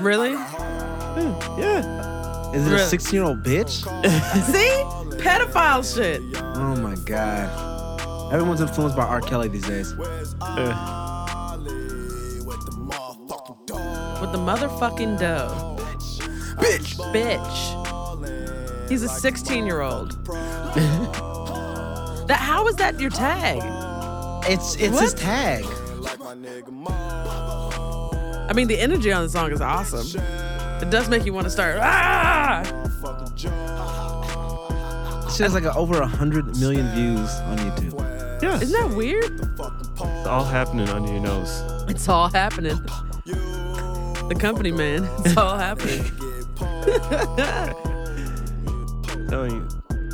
Really? Yeah. Is it Really? a 16 year old bitch? See? Pedophile shit. Oh my god. Everyone's influenced by R. Kelly these days. Uh, With the motherfucking dough. Bitch! Bitch. He's a 16 year old. that how is that your tag? It's it's his What? tag. I mean, the energy on the song is awesome. It does make you want to start. Ah! She has like a, over a hundred million views on YouTube. yeah. Isn't that weird? It's all happening under your nose. It's all happening. The company, man. It's all happening. Telling you.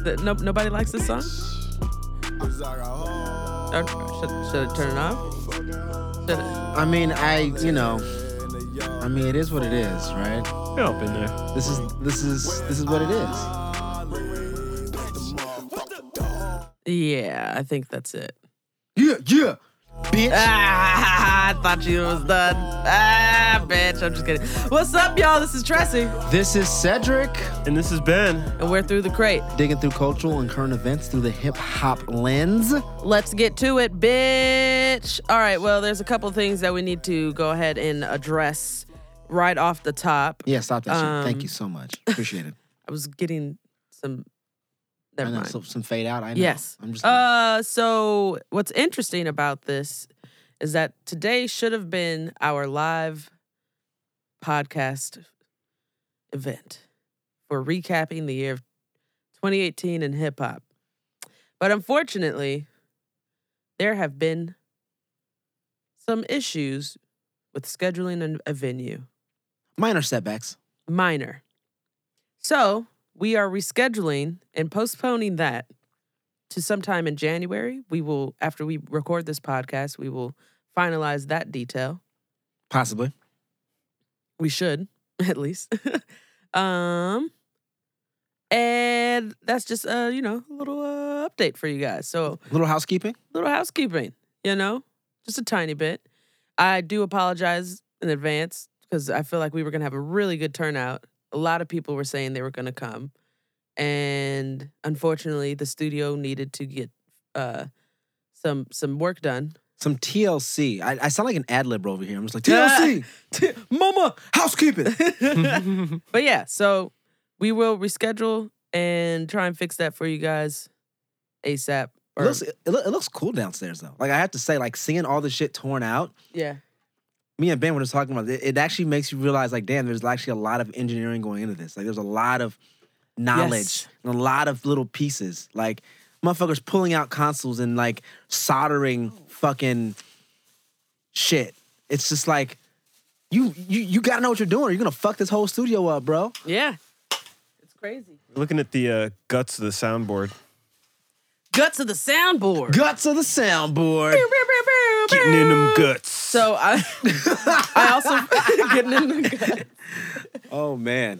Th- no, nobody likes this song? Or should, should I turn it off? I? I mean, I you know, I mean, it is what it is, right? We all been there. This is this is this is what it is. Yeah, I think that's it. Yeah, yeah, bitch. Ah, I thought you was done. Ah, bitch. I'm just kidding. What's up, y'all? This is Tressie, This is Cedric And this is Ben. and we're through the crate. digging through cultural and current events through the hip hop lens. Let's get to it, bitch. All right, well, there's a couple things that we need to go ahead and address right off the top. Yeah, stop that shit. Thank Um, you so much. Appreciate it. I was getting some. Never know mind. some, some fade out. I know. Yes. I'm just. Uh, so what's interesting about this is that today should have been our live podcast event for recapping the year of 2018 in hip hop. But unfortunately, there have been some issues with scheduling a venue minor setbacks. minor. So we are rescheduling and postponing that to sometime in January. We will, after we record this podcast, we will finalize that detail. Possibly. We should, at least. um, and that's just uh, you know, a little uh, update for you guys. So Little housekeeping. little housekeeping, you know, just a tiny bit. I do apologize in advance because I feel like we were going to have a really good turnout. A lot of people were saying they were going to come. And unfortunately, the studio needed to get uh, some some work done. Some TLC. I, I sound like an ad lib over here. I'm just like. TLC. Mama! housekeeping. But yeah, so we will reschedule and try and fix that for you guys ASAP. It looks, it, it looks cool downstairs though. Like I have to say, like seeing all the shit torn out. yeah. Me and Ben were just talking about it. It actually makes you realize, like, damn, there's actually a lot of engineering going into this. Like, there's a lot of knowledge Yes. and a lot of little pieces. Like, motherfuckers pulling out consoles and like soldering fucking shit. It's just like you you you gotta know what you're doing, or you're gonna fuck this whole studio up, bro. Yeah. It's crazy. Looking at the uh, guts of the soundboard. Guts of the soundboard. Guts of the soundboard. Getting in them guts. So I, I also getting in the gut. Oh man.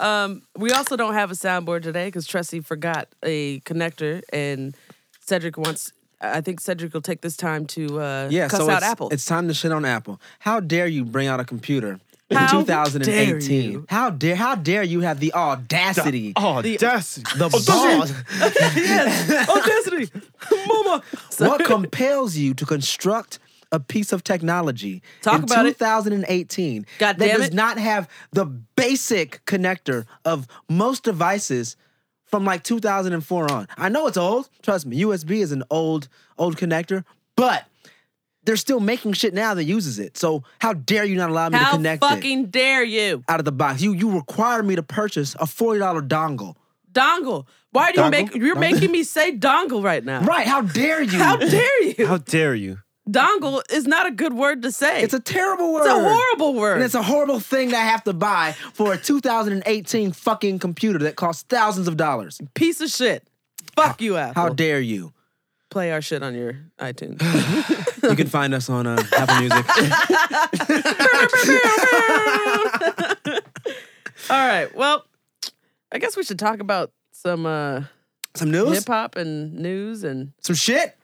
Um, we also don't have a soundboard today because Tressie forgot a connector, and Cedric wants. I think Cedric will take this time to uh, Yeah, cuss so out it's, Apple. it's time to shit on Apple. How dare you bring out a computer in How 2018? dare. How dare how dare you have the audacity, Oh, The- audacity. the balls, yes, audacity, Mama. So- what compels you to construct a piece of technology Talk in about it. 2018 God that damn does it. not have the basic connector of most devices from like 2004 on. I know it's old. Trust me, USB is an old old connector, but they're still making shit now that uses it. So how dare you not allow me to How connect it fucking dare you, out of the box? You you require me to purchase a $40 dongle. dongle? Why do you Dongle? make? You're Dongle? making me say dongle right now. Right, how dare you? How dare you? How dare you? dongle is not a good word to say. It's a terrible word. It's a horrible word. And it's a horrible thing to have to buy for a 2018 fucking computer that costs thousands of dollars. piece of shit. Fuck you, Apple. How dare you? Play our shit on your iTunes. You can find us on uh, Apple Music. All right. Well, I guess we should talk about some uh, Some news? hip hop and news and Some shit?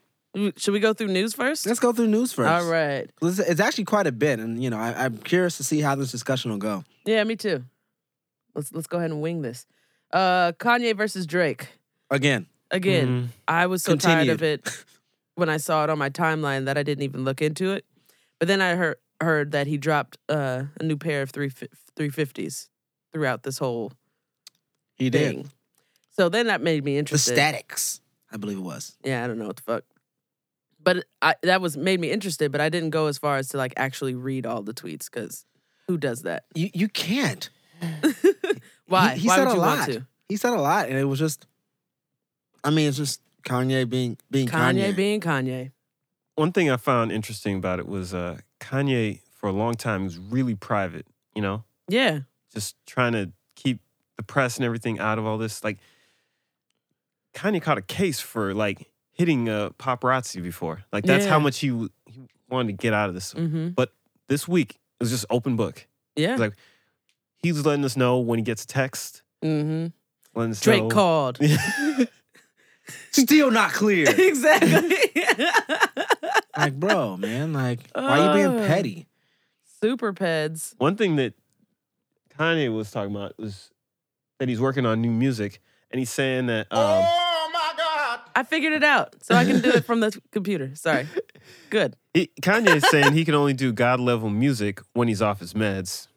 Should we go through news first? Let's go through news first. All right. It's, actually quite a bit, and you know, I, I'm curious to see how this discussion will go. Yeah, me too. Let's let's go ahead and wing this. Uh, Kanye versus Drake. Again, Again, Mhm. I was so tired of it when I saw it on my timeline that I didn't even look into it. But then I heard heard that he dropped uh, a new pair of three three fifties throughout this whole he thing. So then that made me interested. The statics, I believe it was. Yeah, I don't know what the fuck. But I, that was made me interested, but I didn't go as far as to like actually read all the tweets because who does that? You you can't. Why? He, he Why said a lot. He said a lot, and it was just. I mean, it's just Kanye being being Kanye, Kanye. being Kanye. One thing I found interesting about it was uh, Kanye for a long time was really private. You know, Yeah. just trying to keep the press and everything out of all this. Like Kanye caught a case for like hitting uh, paparazzi before. Like that's Yeah. how much he, he wanted to get out of this. Mm-hmm. This week it was just open book. Yeah. Like he's letting us know when he gets a text. mm-hmm. Drake know. called. Still not clear. exactly. like, bro, man, like, why are you being petty? Super peds. One thing that Kanye was talking about was that he's working on new music, and he's saying that um, oh my God! I figured it out, so I can do it from the computer. Sorry. Good. he, Kanye is saying he can only do God level music when he's off his meds.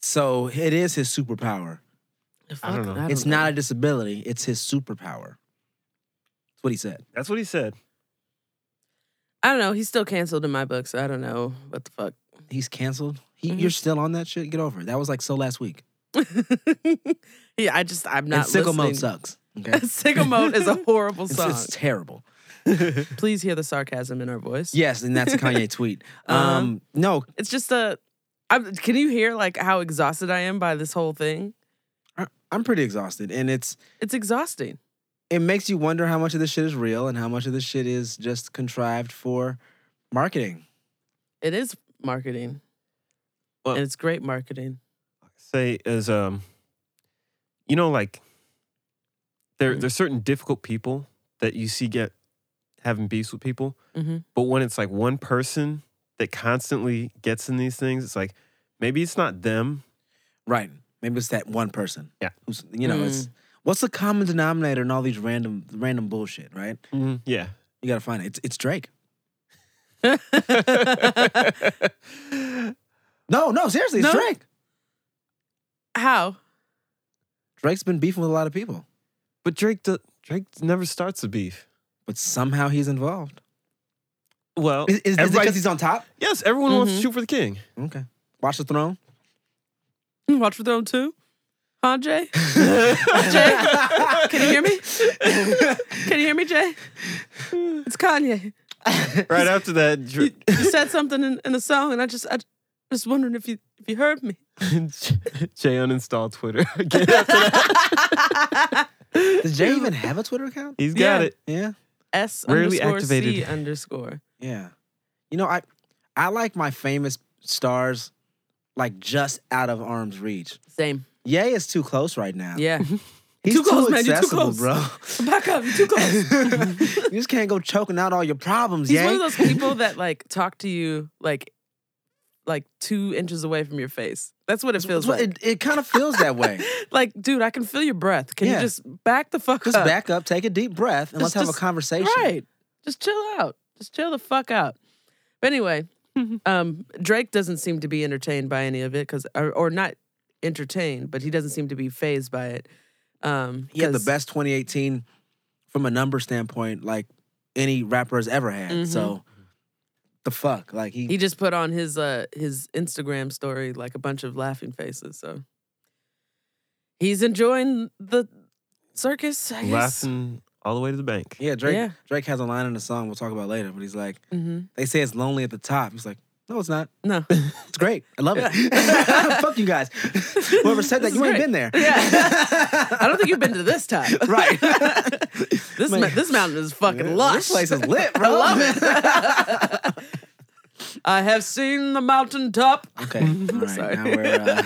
So it is his superpower. I don't Fuck, know. It's not a disability. It's his superpower. That's what he said. That's what he said. I don't know. He's still canceled in my book, so I don't know what the fuck. He's canceled. He, Mhm. You're still on that shit. Get over it. That was like so last week. yeah, I just I'm not and sicko mode listening. sucks. Okay, Sicko mode is a horrible it's, song. it's terrible. Please hear the sarcasm in our voice. Yes, and that's a Kanye tweet. Uh-huh. Um, no, It's just a. I'm, can you hear like how exhausted I am by this whole thing? I- I'm pretty exhausted, and it's It's exhausting. it makes you wonder how much of this shit is real and how much of this shit is just contrived for marketing. It is marketing, Well- and it's great marketing. Say as um, you know, like there Mhm. there's certain difficult people that you see get having beefs with people, hmm but when it's like one person that constantly gets in these things, it's like maybe it's not them. Right. Maybe it's that one person. Yeah. Who's you know, it's what's the common denominator in all these random random bullshit, right? Yeah. You gotta find it. It's it's Drake. No, no, seriously, it's No? Drake. How? Drake's been beefing with a lot of people, But Drake, do, Drake never starts a beef. but somehow he's involved. Well, Is, is, is it because he's on top? yes, everyone wants to Mhm. shoot for the king. Okay. Watch the throne. Watch for Throne two. Huh, Jay? Jay? Can you hear me? Can you hear me, Jay? It's Kanye. Right after that, Dra- You said something in, in the song, and I just I just wondering if you if you heard me. Jay uninstalled Twitter. Again after that. Does Jay even have a Twitter account? He's got Yeah. it. Yeah. S Rarely underscore C underscore. Yeah. You know, I I like my famous stars like just out of arm's reach. Same. Ye is too close right now. Yeah. He's Too close, man. You're too close. bro. Back up. You're too close. you just can't go choking out all your problems, He's Ye. one of those people that like talk to you like like two inches away from your face. That's what it feels like. It, it kind of feels that way. like, dude, I can feel your breath. Can Yeah. you just back the fuck Just up? back up, take a deep breath, and Just- let's have just- a conversation. Right. Just chill out. Just chill the fuck out. But anyway, um, Drake doesn't seem to be entertained by any of it because, or, or not entertained, but he doesn't seem to be fazed by it. Um, He had the 'cause- best 2018 from a number standpoint, like any rapper has ever had. Mhm. So, the fuck, like he, He just put on his uh his Instagram story like a bunch of laughing faces. So he's enjoying the circus. I guess. Laughing all the way to the bank. yeah, Drake. Yeah. Drake has a line in the song we'll talk about later, but he's like, hmm they say it's lonely at the top. He's like, no, it's not. No. It's great. I love it. Fuck you guys. Whoever said that, This you is ain't great. been there. Yeah. I don't think you've been to this top. Right. this Man. this mountain is fucking lush. This place is lit, bro. I love it. I have seen the mountaintop. okay. All right. Sorry. Now we're uh,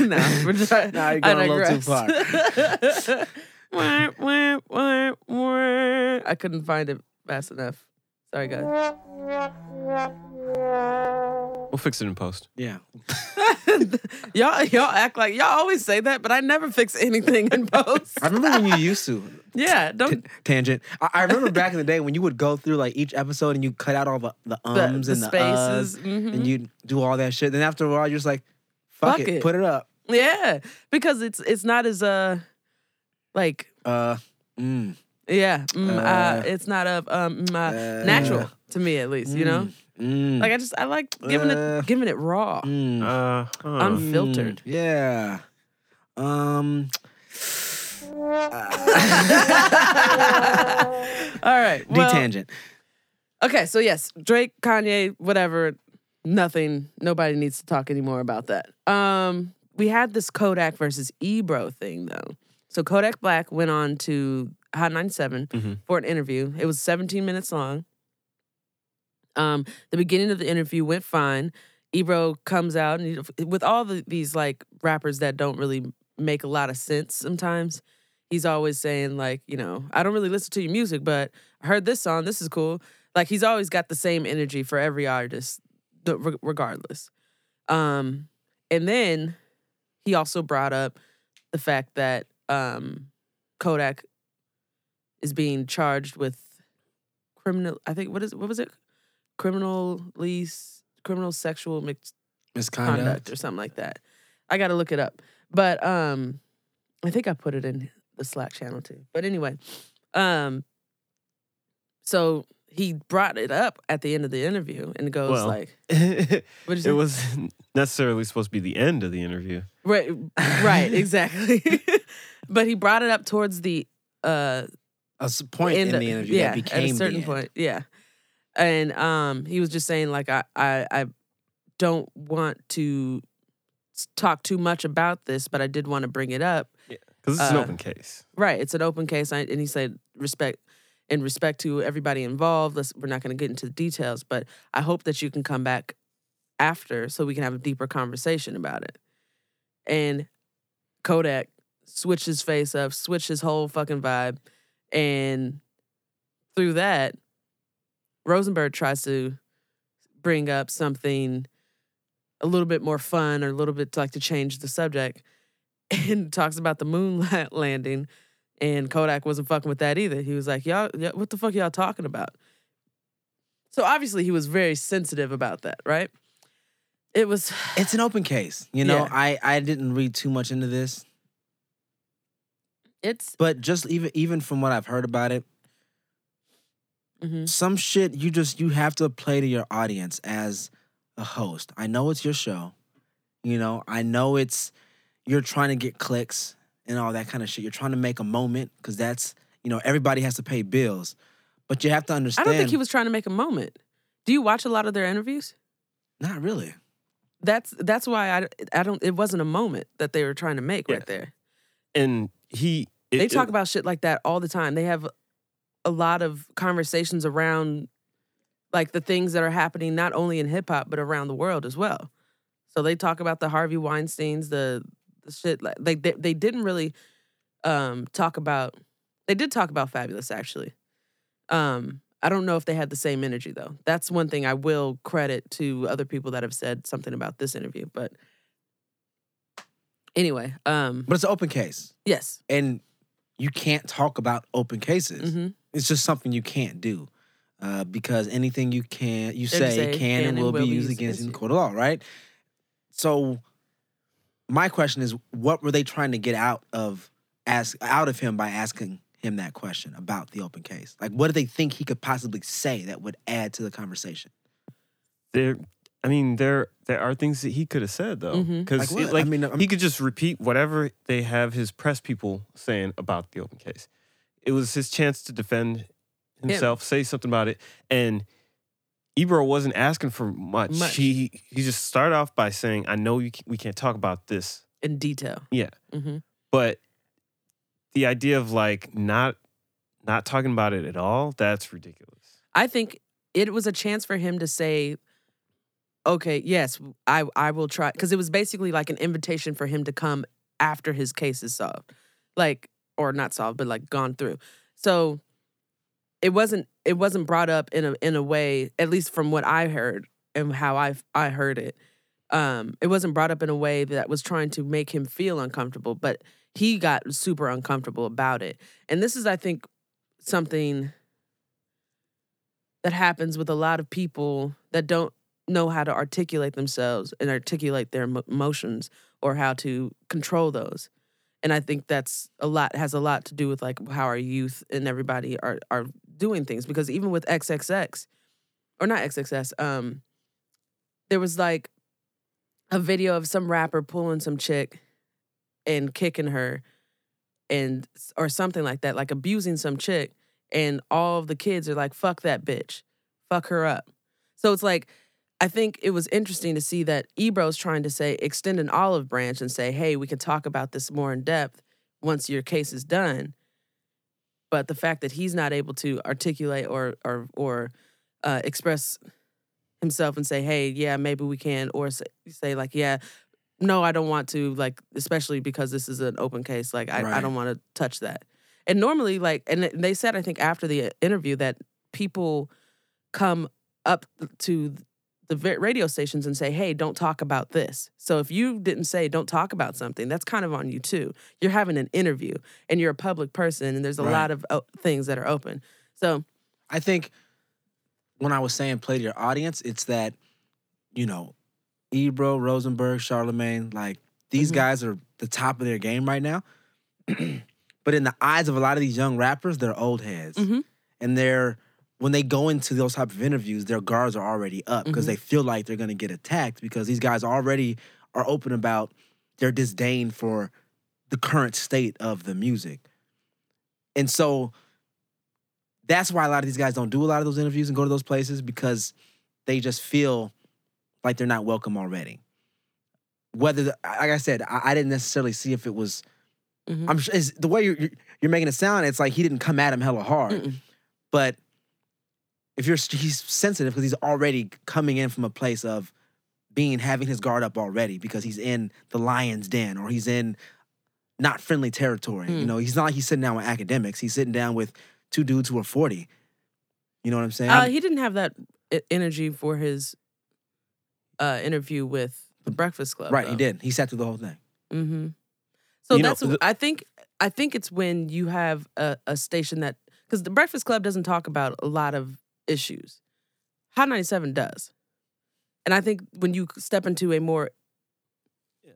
no, we're trying. Now you're I going a little too digress. Wah, wah, wah, wah. I couldn't find it fast enough. Sorry, guys. We'll fix it in post. Yeah. y'all, y'all act like y'all always say that, but I never fix anything in post. I remember when you used to. yeah, don't. tangent. I, I remember back in the day when you would go through like each episode and you cut out all the, the The, ums the and the spaces. uhs mhm. and you do all that shit. Then after a while, you're just like, fuck, Fuck it, it. put it up. Yeah, because it's it's not as uh like Uh, mm, yeah, mm, uh, Uh, it's not a um mm, uh, uh, natural to me at least. You know, mm, like I just I like giving Uh, it giving it raw. mm, Uh, huh. Unfiltered. mm, yeah. Um. All right, well, detangent. okay, so yes, Drake, Kanye, whatever, nothing. Nobody needs to talk anymore about that. Um, we had this Kodak versus Ebro thing though. So Kodak Black went on to Hot 97 Mhm. for an interview. It was 17 minutes long. Um, the beginning of the interview went fine. Ebro comes out and with all the, these like rappers that don't really make a lot of sense sometimes. He's always saying like, you know, I don't really listen to your music, but I heard this song. This is cool. Like he's always got the same energy for every artist, regardless. Um, and then he also brought up the fact that um, Kodak is being charged with criminal. I think what is what was it? Criminal lease, criminal sexual misconduct Misconduct. or something like that. I got to look it up, but um, I think I put it in the Slack channel too. But anyway, um, so he brought it up at the end of the interview and goes Well, like, it "What did wasn't necessarily supposed to be the end of the interview. Right, right, exactly. but he brought it up towards the uh A s- point in, the- the interview yeah, that became at a certain the end. point, yeah. And um, he was just saying like I I I don't want to talk too much about this, but I did want to bring it up. Because it's an Uh, open case. Right, it's an open case, I, and he said respect in respect to everybody involved. Let's, we're not going to get into the details, but I hope that you can come back after so we can have a deeper conversation about it. And Kodak switched his face up, switched his whole fucking vibe, and through that, Rosenberg tries to bring up something a little bit more fun or a little bit like to change the subject and talks about the moon landing and Kodak wasn't fucking with that either. He was like, "Y'all, what the fuck y'all talking about?" So obviously he was very sensitive about that, right? It was It's an open case. You know, Yeah. I I didn't read too much into this, it's but just even even from what I've heard about it, mhm. some shit you just you have to play to your audience as a host. I know it's your show. You know, I know it's you're trying to get clicks and all that kind of shit. You're trying to make a moment because that's you know everybody has to pay bills, but you have to understand. I don't think he was trying to make a moment. Do you watch a lot of their interviews? Not really. That's that's why I, I don't. It wasn't a moment that they were trying to make Yeah. right there. And he. it- They it- talk about shit like that all the time. They have a lot of conversations around like the things that are happening not only in hip hop but around the world as well. So they talk about the Harvey Weinstein's, the the shit like they they, they didn't really um talk about they did talk about Fabolous actually. Um I don't know if they had the same energy though. That's one thing I will credit to other people that have said something about this interview, but anyway, um But it's an open case, yes. and you can't talk about open cases. Mhm. It's just something you can't do. Uh, because anything you can you say, say can and will, be used against you in court of law, right? So my question is what were they trying to get out of ask out of him by asking him that question about the open case? Like what did they think he could possibly say that would add to the conversation? there I mean there there are things that he could have said though mm-hmm. because Like what? like, I mean, I'm- he could just repeat whatever they have his press people saying about the open case. It was his chance to defend himself, say something about it, and Ebro wasn't asking for much. Much. He he just started off by saying, "I know you, we can't talk about this, In detail. Yeah. hmm but the idea of like not not talking about it at all that's ridiculous." I think it was a chance for him to say, "Okay, yes, I I will try," because it was basically like an invitation for him to come after his case is solved. Like or not solved, but like gone through. So it wasn't it wasn't brought up in a in a way, at least from what I heard and how I I heard it. Um, it wasn't brought up in a way that was trying to make him feel uncomfortable, but he got super uncomfortable about it. And this is, I think, something that happens with a lot of people that don't know how to articulate themselves and articulate their emotions or how to control those. And I think that's a lot has a lot to do with like how our youth and everybody are are doing things because even with XXX or not XXS um there was like a video of some rapper pulling some chick and kicking her and or something like that like abusing some chick and all of the kids are like fuck that bitch fuck her up so it's like I think it was interesting to see that Ebro's trying to say extend an olive branch and say, hey, we can talk about this more in depth once your case is done. But the fact that he's not able to articulate or or or uh, express himself and say, hey, yeah, maybe we can, or say, say like, yeah, no, I don't want to, like, especially because this is an open case. Like, I, right. I don't want to touch that. And normally, like, and they said, I think after the interview that people come up to the radio stations and say, hey, don't talk about this. So if you didn't say don't talk about something, that's kind of on you too. You're having an interview and you're a public person and there's a right. lot of uh, things that are open. So I think when I was saying play to your audience, it's that, you know, Ebro, Rosenberg, Charlemagne, like these mm-hmm. guys are the top of their game right now. but in the eyes of a lot of these young rappers, they're old heads. Mm-hmm. And they're when they go into those type of interviews, their guards are already up because mm-hmm. they feel like they're going to get attacked because these guys already are open about their disdain for the current state of the music. And so that's why a lot of these guys don't do a lot of those interviews and go to those places because they just feel like they're not welcome already. Whether, the, like I said, I, I, didn't necessarily see if it was. Mm-hmm. I'm sure the way you're, you're making it sound. It's like he didn't come at him hella hard, Mm-mm. but if you're he's sensitive because he's already coming in from a place of being having his guard up already because he's in the lion's den or he's in not friendly territory. Mm. You hmm. know, he's not like he's sitting down with academics. He's sitting down with two dudes who are 40. You know what I'm saying? Uh, he didn't have that energy for his uh, interview with the Breakfast Club. Right, though. he didn't. He sat through the whole thing. Mm-hmm. So you that's know, I think I think it's when you have a, a station that because the Breakfast Club doesn't talk about a lot of issues. Hot 97 does. And I think when you step into a more yeah.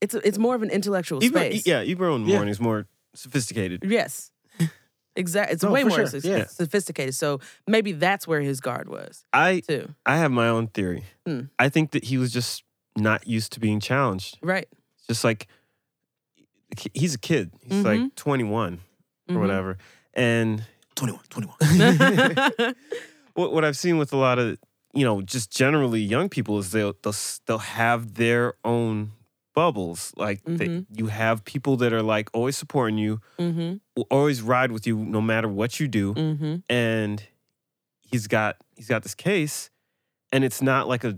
it's a, it's more of an intellectual space. Yeah, Ebro in the yeah. morning is more sophisticated. Yes. Exactly. It's no, way more sure. yeah. sophisticated. So maybe that's where his guard was. I too. I have my own theory. Mm. I think that he was just not used to being challenged. Right. Just like he's a kid. He's mm-hmm. like 21 mm-hmm. or whatever. And 21, 21. what what I've seen with a lot of you know just generally young people is they'll they'll, they'll have their own bubbles like mm-hmm. they, you have people that are like always supporting you mm-hmm. will always ride with you no matter what you do mm-hmm. and he's got he's got this case and it's not like a,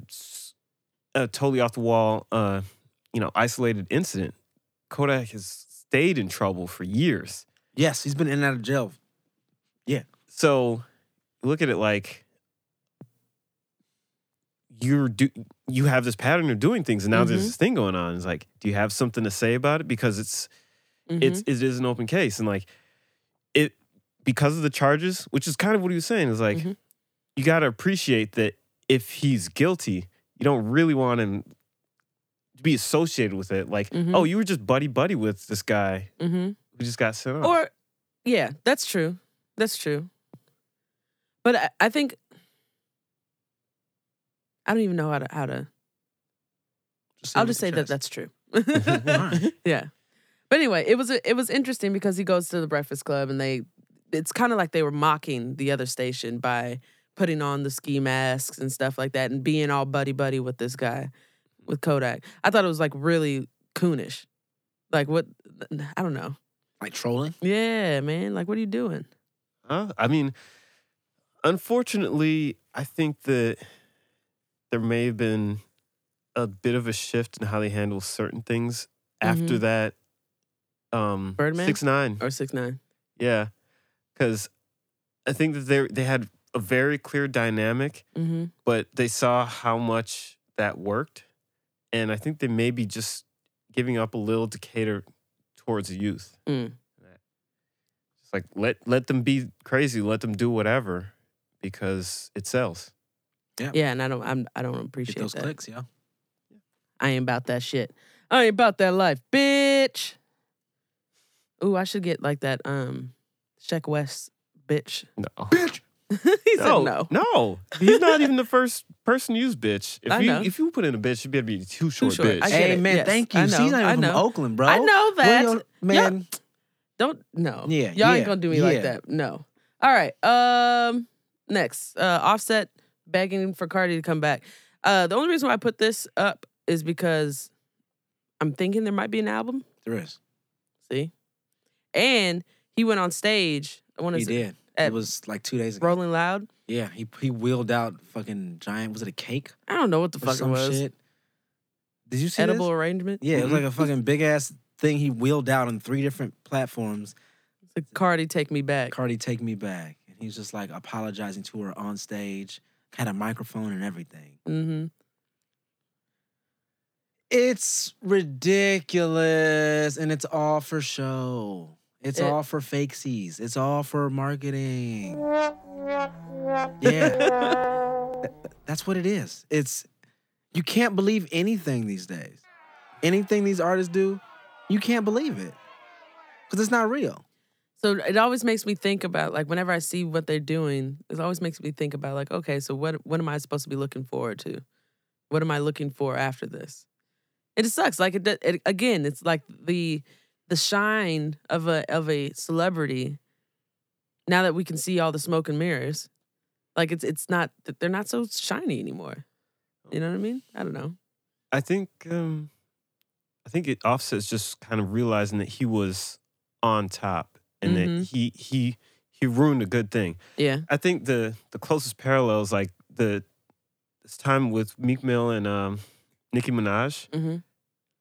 a totally off the wall uh you know isolated incident kodak has stayed in trouble for years yes he's been in and out of jail yeah so look at it like you're do you have this pattern of doing things and now mm-hmm. there's this thing going on it's like do you have something to say about it because it's mm-hmm. it's it is an open case and like it because of the charges which is kind of what he was saying is like mm-hmm. you got to appreciate that if he's guilty you don't really want him to be associated with it like mm-hmm. oh you were just buddy buddy with this guy mm-hmm. who just got sent off or yeah that's true that's true but I, I think I don't even know how to how to. Just I'll just say that that's true. Yeah, but anyway, it was it was interesting because he goes to the Breakfast Club and they, it's kind of like they were mocking the other station by putting on the ski masks and stuff like that and being all buddy buddy with this guy, with Kodak. I thought it was like really coonish, like what I don't know, like trolling. Yeah, man. Like what are you doing? Huh? I mean, unfortunately, I think that there may have been a bit of a shift in how they handle certain things after mm-hmm. that um Birdman? six nine. Or six nine. Yeah, because I think that they they had a very clear dynamic, Mm-hmm. but they saw how much that worked, and I think they may be just giving up a little to cater towards the youth. Mm. It's like let let them be crazy, let them do whatever, because it sells. Yeah, Yeah, and I don't I'm I don't Get appreciate those that. clicks, yo. I ain't about that shit. I ain't about that life, bitch. Ooh, I should get like that um Sheck West bitch. No, Bitch. he said no. no. He's not even the first person to use bitch. If I you know. if you put in a bitch, you better be too short, short. bitch. I get Hey it. man, Yes, thank I you. know, She's not I even from know. Oakland, bro. I know that. William- man. Don't no. Yeah, Y'all ain't gonna do me yeah. like that. No. All right. Um next. Uh Offset begging for Cardi to come back. Uh the only reason why I put this up is because I'm thinking there might be an album. There is. See? And he went on stage. I want He did. it was like two days ago. Rolling Loud. Yeah, he he wheeled out fucking giant. Was it a cake I don't know what the fuck it was. shit? Did you see Edible this? arrangement. Yeah, it was like a fucking big ass thing. He wheeled out on three different platforms. It's like Cardi take me back. Cardi, take me back, he's just like apologizing to her on stage. Had a microphone and everything. mm-hmm. It's ridiculous, and it's all for show. It's It- all for fakesies. It's all for marketing. Yeah, that's what it is. It's you can't believe anything these days. Anything these artists do, you can't believe it because it's not real. So it always makes me think about like whenever I see what they're doing, it always makes me think about like, okay, so what what am I supposed to be looking forward to? What am I looking for after this? It just sucks. Like it, it again, it's like the the shine of a of a celebrity. Now that we can see all the smoke and mirrors, like it's it's not they're not so shiny anymore. You know what I mean? I don't know. I think um I think it Offset's just kind of realizing that he was on top and Mhm. that he he he ruined a good thing. Yeah. I think the the closest parallel is like the this time with Meek Mill and um Nicki Minaj. Mm-hmm.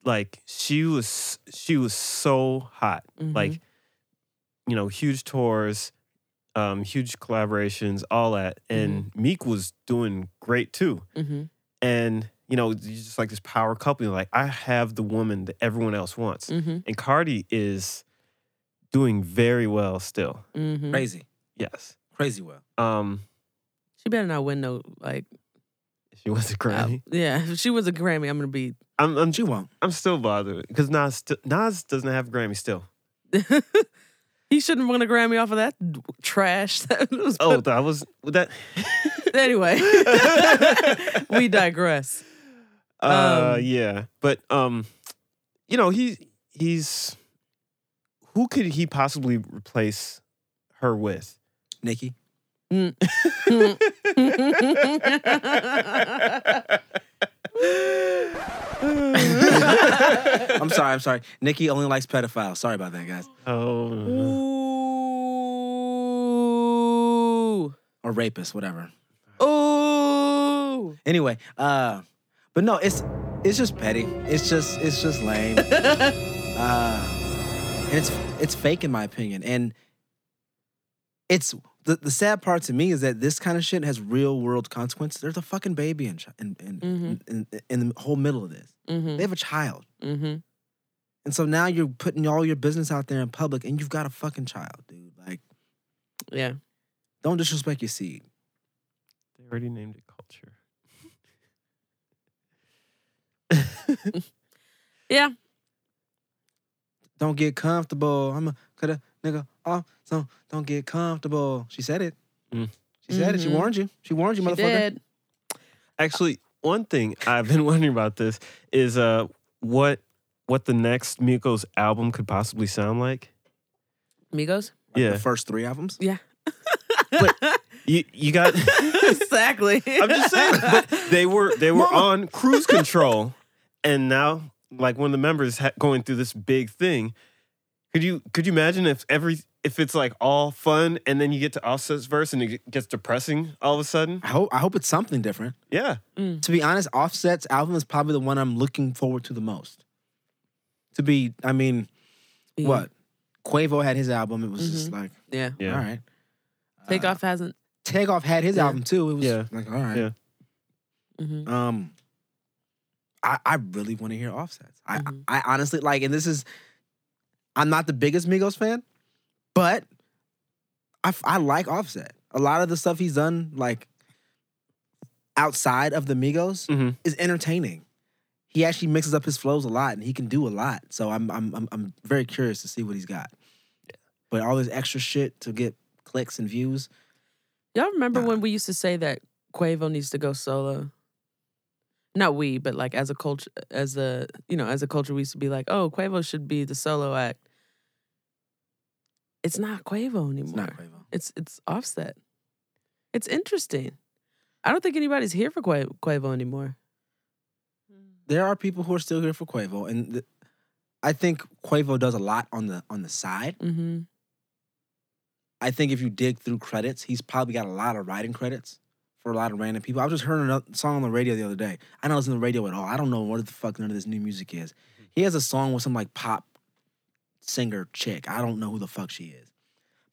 Like she was she was so hot. Mm-hmm. Like you know, huge tours, um, huge collaborations, all that. And Meek was doing great too. Mm-hmm. And you know, just like this power couple. Like I have the woman that everyone else wants, Mm-hmm. and Cardi is doing very well still. Mm-hmm. Crazy, Yes. crazy well. Um, She better not win no like. if she was a uh, Grammy, yeah, if she was a Grammy, I'm gonna be I'm I'm She won't. I'm still bothered because Nas sti- Nas doesn't have a Grammy still. he shouldn't have won a Grammy off of that trash. That was Oh, that was that. anyway, we digress. Uh, Um, yeah, but um, you know he he's who could he possibly replace her with? Nicki. I'm sorry. I'm sorry. Nicki only likes pedophiles. Sorry about that, guys. oh, Ooh, Or rapists, whatever. ooh. Anyway, uh, but no, it's it's just petty. It's just it's just lame. uh, and it's it's fake in my opinion. And it's the, the sad part to me is that this kind of shit has real world consequences. There's a fucking baby in in in, Mhm. in, in, in the whole middle of this. Mm-hmm. They have a child. Mm-hmm. And so now you're putting all your business out there in public and you've got a fucking child, dude. Like, Yeah. don't disrespect your seed. they already named it culture. Yeah. Don't get comfortable. I'm a cut a nigga off. So don't get comfortable. She said it. Mm. She said it. She Mhm. warned you. She warned you, She motherfucker. did. Actually, one thing I've been wondering about this is uh what what the next Migos album could possibly sound like. Amigos. Like Yeah. The first three albums. Yeah. But You you got exactly. I'm just saying, but they were they were Mama. on cruise control, and now like one of the members ha- going through this big thing. Could you could you imagine if every if it's like all fun and then you get to Offset's verse and it gets depressing all of a sudden? I hope I hope it's something different. Yeah, To be honest, Offset's album is probably the one I'm looking forward to the most. To be, I mean, Yeah. What? Quavo had his album. It was just Mhm. like, Yeah. Yeah. all right. Takeoff hasn't. Uh, Takeoff had his Yeah. album too. It was Yeah. like, all right. Yeah. hmm Um, I I really want to hear Offset's. I Mhm. I honestly like, and this is, I'm not the biggest Migos fan, but I, I like Offset. A lot of the stuff he's done, like outside of the Migos, hmm is entertaining. He actually mixes up his flows a lot, and he can do a lot. So I'm I'm I'm, I'm very curious to see what he's got. But all this extra shit to get clicks and views. Y'all remember Nah. when we used to say that Quavo needs to go solo? Not we, but like as a culture, as a you know, as a culture, we used to be like, "Oh, Quavo should be the solo act." It's not Quavo anymore. It's not Quavo. It's it's Offset. It's interesting. I don't think anybody's here for Quavo, anymore. there are people who are still here for Quavo, and th- I think Quavo does a lot on the on the side. Mm-hmm. I think if you dig through credits, he's probably got a lot of writing credits for a lot of random people. I was just hearing a song on the radio the other day. I don't listen to the radio at all. I don't know what the fuck none of this new music is. Mm-hmm. He has a song with some like pop singer chick. I don't know who the fuck she is,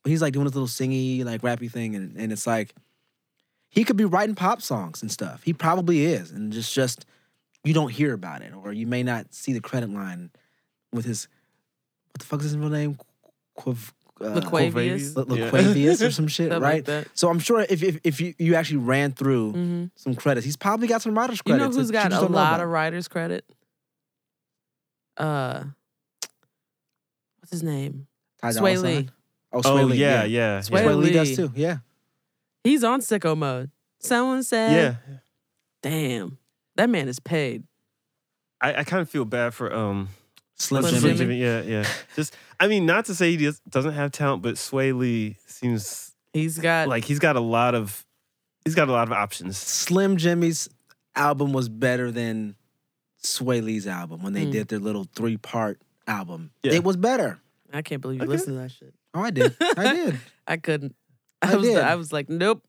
but he's like doing this little singy like rappy thing, and and it's like he could be writing pop songs and stuff. He probably is, and just just you don't hear about it, or you may not see the credit line with his what the fuck is his real name? Uh, Laquavius, La- Yeah. Or some shit, right? like. So I'm sure if if, if you, you actually ran through Mm-hmm. some credits, he's probably got some writers You credits. know who's that you got a lot of writers credit? Uh, what's his name? Ty Swae Lee. Sign? Oh, Oh Swae Lee, yeah, yeah. yeah, Sway yeah. Swae Lee Lee. does too. Yeah, He's on sicko mode. Someone said, Yeah. damn, that man is paid." I, I kind of feel bad for um Slim, Slim Jxmmi. Jimmy. Yeah, yeah. Just I mean, not to say he just doesn't have talent, but Swae Lee seems He's got like he's got a lot of he's got a lot of options. Slim Jxmmi's album was better than Swae Lee's album when they Mm. did their little three part album. Yeah. It was better. I can't believe you Okay. listened to that shit. Oh, I did. I did. I couldn't. I I, was did. I was like, nope.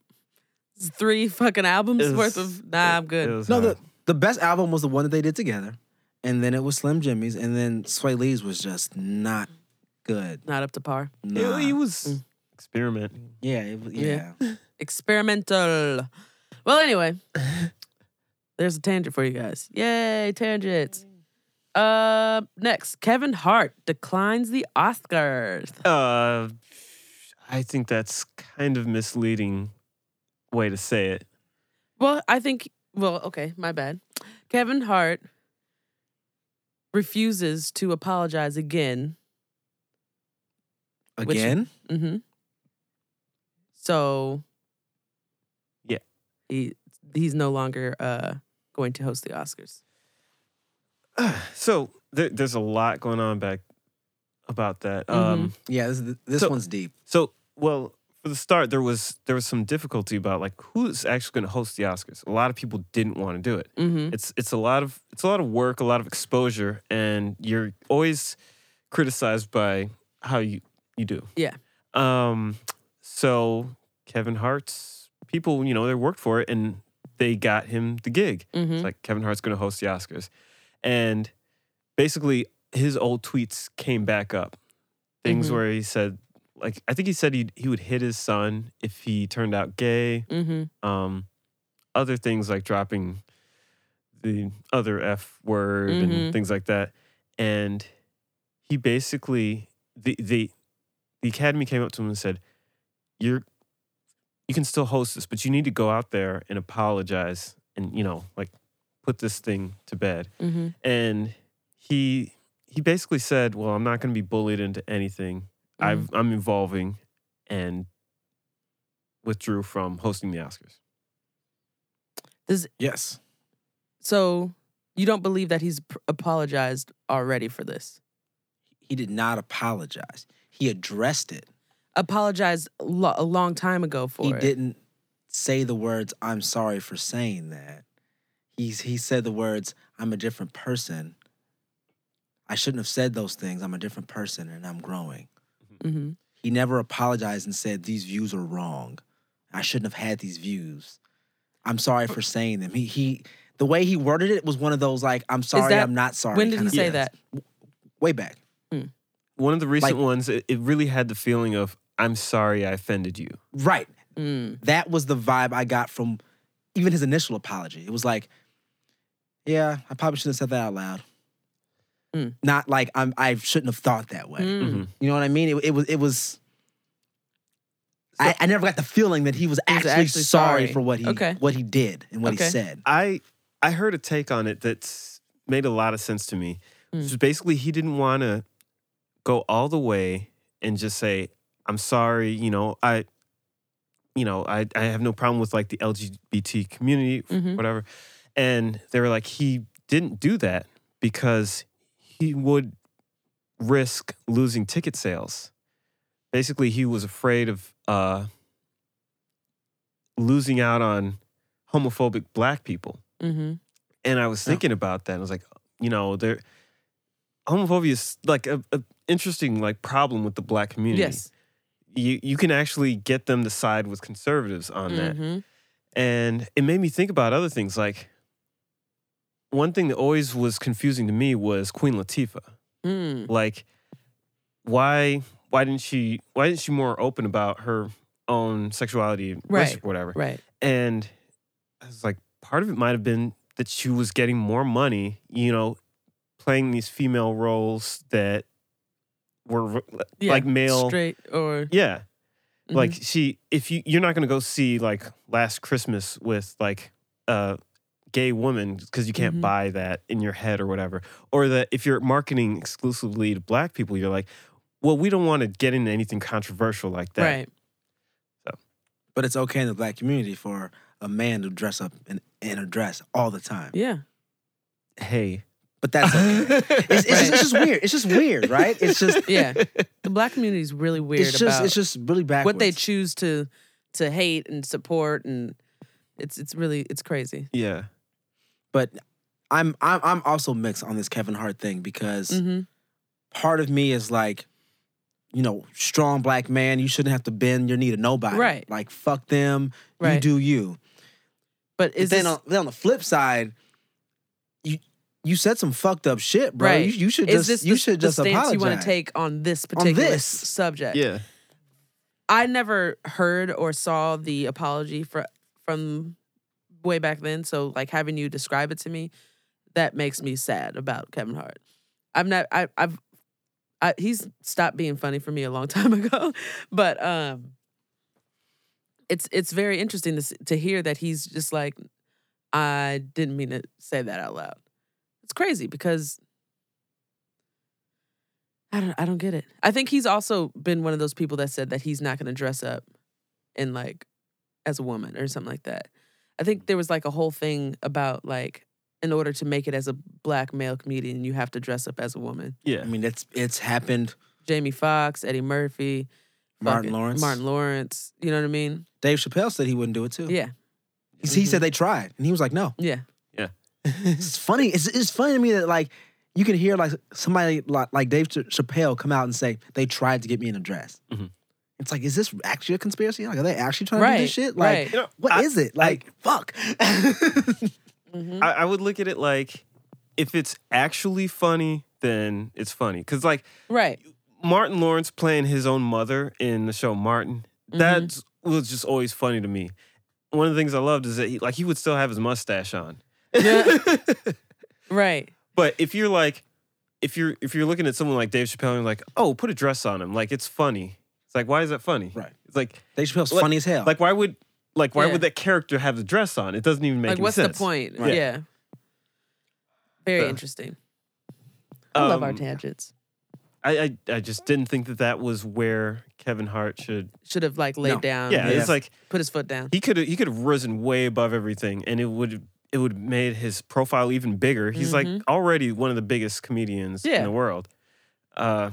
It's three fucking albums was- worth of nah, I'm good. No, hard. the the best album was the one that they did together, and then it was Slim Jxmmi's, and then Swae Lee's was just not good. Not up to par. Nah. he was Mm. experimenting. yeah, it was, Yeah. yeah. Experimental. Well, anyway, there's a tangent for you guys. Yay, tangents. Uh, next, Kevin Hart declines the Oscars. Uh, I think that's kind of misleading way to say it. Well, I think. Well, okay, my bad. Kevin Hart refuses to apologize again. Which- Again, Mm-hmm. So, Yeah. he he's no longer uh going to host the Oscars. so there, there's a lot going on back about that. Mhm. Um, yeah, this, this So- one's deep. so well for the start there was there was some difficulty about like who's actually going to host the Oscars. A lot of people didn't want to do it. Mm-hmm. It's it's a lot of it's a lot of work, a lot of exposure, and you're always criticized by how you you do. Yeah. Um. So Kevin Hart's people, you know, they worked for it, and they got him the gig. Mm-hmm. It's like Kevin Hart's going to host the Oscars, and basically his old tweets came back up. Things Mhm. where he said, like, I think he said he he would hit his son if he turned out gay Mm-hmm. um, other things like dropping the other F word Mhm. and things like that. And he basically the the the academy came up to him and said, You're you can still host this, but you need to go out there and apologize and, you know, like put this thing to bed. Mm-hmm. And he he basically said, Well, I'm not gonna be bullied into anything. I've mm-hmm. I'm evolving and withdrew from hosting the Oscars. Does Yes. So you don't believe that he's pr- apologized already for this? He did not apologize. He addressed it. Apologized lo- a long time ago for he it. didn't say the words "I'm sorry for saying that." He's he said the words "I'm a different person." I shouldn't have said those things. I'm a different person and I'm growing. Mm-hmm. He never apologized and said these views are wrong. I shouldn't have had these views. I'm sorry for saying them. He he the way he worded it was one of those like I'm sorry, that- I'm not sorry. When did he say things. that? Way back. Hmm. one of the recent Like- ones, it, it really had the feeling of I'm sorry I offended you. Right. Mm. That was the vibe I got from even his initial apology. It was like, yeah, I probably shouldn't have said that out loud. Mm. Not like I'm I shouldn't have thought that way. Mm. Mhm. You know what I mean? It, it was it was I, I never got the feeling that he was He was actually, actually sorry, sorry. for what he Okay. what he did and what Okay. he said. I I heard a take on it that's made a lot of sense to me. Mm. Which is basically he didn't want to go all the way and just say I'm sorry. You know I. You know I I have no problem with like the LGBT community Mhm. whatever, and they were like he didn't do that because he would risk losing ticket sales. Basically, he was afraid of uh, losing out on homophobic black people. Mm-hmm. And I was Yeah. thinking about that. And I was like, you know, there homophobia is like a, a interesting like problem with the black community. Yes. You you can actually get them to side with conservatives on that. Mm-hmm. And it made me think about other things. Like one thing that always was confusing to me was Queen Latifah. Mm. Like, why why didn't she why isn't she more open about her own sexuality Right. or whatever? Right. And I was like, part of it might have been that she was getting more money, you know, playing these female roles that were Yeah. like male. Straight or Yeah. Mhm. Like she if you you're not going to go see like Last Christmas with like a gay woman because you can't Mhm. buy that in your head or whatever. Or that if you're marketing exclusively to black people, you're like, well, we don't want to get into anything controversial like that. right. But it's okay in the black community for a man to dress up in, in a dress all the time. Yeah. Hey. But that's okay. it's, it's, just, it's just weird. It's just weird, right? It's just Yeah. The black community is really weird it's just about it's just really backwards. what they choose to to hate and support and it's it's really it's crazy. yeah. But I'm I'm I'm also mixed on this Kevin Hart thing because Mm-hmm. part of me is like, you know, strong black man. You shouldn't have to bend your knee to nobody. Right. Like fuck them. You do you. But But then this, on, then on the flip side, you you said some fucked up shit, bro. right? You, you should is just this you the, should the just stance apologize. you want to take on this particular this. subject? Yeah. I never heard or saw the apology for, from way back then. So like having you describe it to me, that makes me sad about Kevin Hart. I'm not. I, I've. I, he's stopped being funny for me a long time ago, but um, it's it's very interesting to to hear that he's just like, I didn't mean to say that out loud. It's crazy because I don't I don't get it. I think he's also been one of those people that said that he's not going to dress up in like as a woman or something like that. I think there was like a whole thing about like in order to make it as a black male comedian, you have to dress up as a woman. Yeah. I mean, it's it's happened. Jamie Foxx, Eddie Murphy, Martin fucking Lawrence. Martin Lawrence. You know what I mean? Dave Chappelle said he wouldn't do it too. Yeah, He, he Mhm. said they tried, and he was like, "No." yeah, Yeah. It's funny. It's it's funny to me that like you can hear like somebody like, like Dave Chappelle come out and say they tried to get me in a dress. Mhm. It's like, is this actually a conspiracy? Like, are they actually trying to do this shit? Like, right. You know, what I- is it? Like, fuck. Mhm. I, I would look at it like if it's actually funny, then it's funny. Because like right. Martin Lawrence playing his own mother in the show Martin, Mhm. that was just always funny to me. One of the things I loved is that he like he would still have his mustache on. Yeah. right. But if you're like, if you're if you're looking at someone like Dave Chappelle and you're like, oh, put a dress on him, like it's funny. It's like, why is that funny? Right. It's like, Dave feel Like- funny as hell. like why would like why Yeah. would that character have the dress on? It doesn't even make sense. Like, any what's sense. the point? Right. Yeah. Very Uh, interesting. I love our Um, tangents. I, I I just didn't think that that was where Kevin Hart should. Should have like laid No. down. Yeah, yeah. it's like Put his foot down. he could he could have risen way above everything, and it would it would have made his profile even bigger. He's like Mhm. already one of the biggest comedians Yeah. in the world. Uh,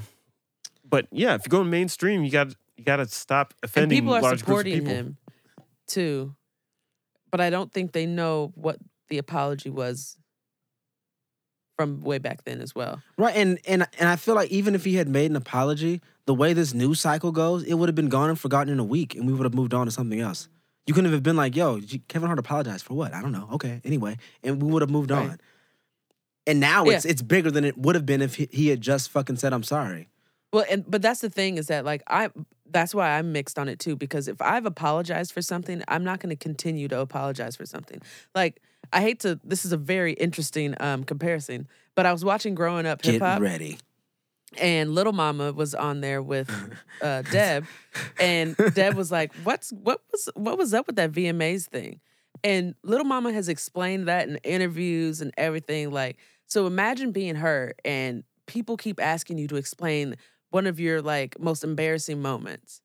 but yeah, if you go mainstream, you got you got to stop and offending people are large groups of supporting people. him too. But I don't think they know what the apology was from way back then as well. right, and and and I feel like even if he had made an apology, the way this news cycle goes, it would have been gone and forgotten in a week, and we would have moved on to something else. You couldn't have been like, "Yo, Kevin Hart apologized for what? I don't know." Okay, anyway, and we would have moved Right. on. And now it's it's bigger than it would have been if he, he had just fucking said, "I'm sorry." Well, and but that's the thing is that like I that's why I'm mixed on it too because if I've apologized for something, I'm not going to continue to apologize for something. Like I hate to this is a very interesting um comparison, but I was watching growing up hip Get hop ready. and Lil Mama was on there with uh Deb and Deb was like, "What's what was what was up with that VMAs thing?" And Lil Mama has explained that in interviews and everything like so imagine being her and people keep asking you to explain one of your like most embarrassing moments.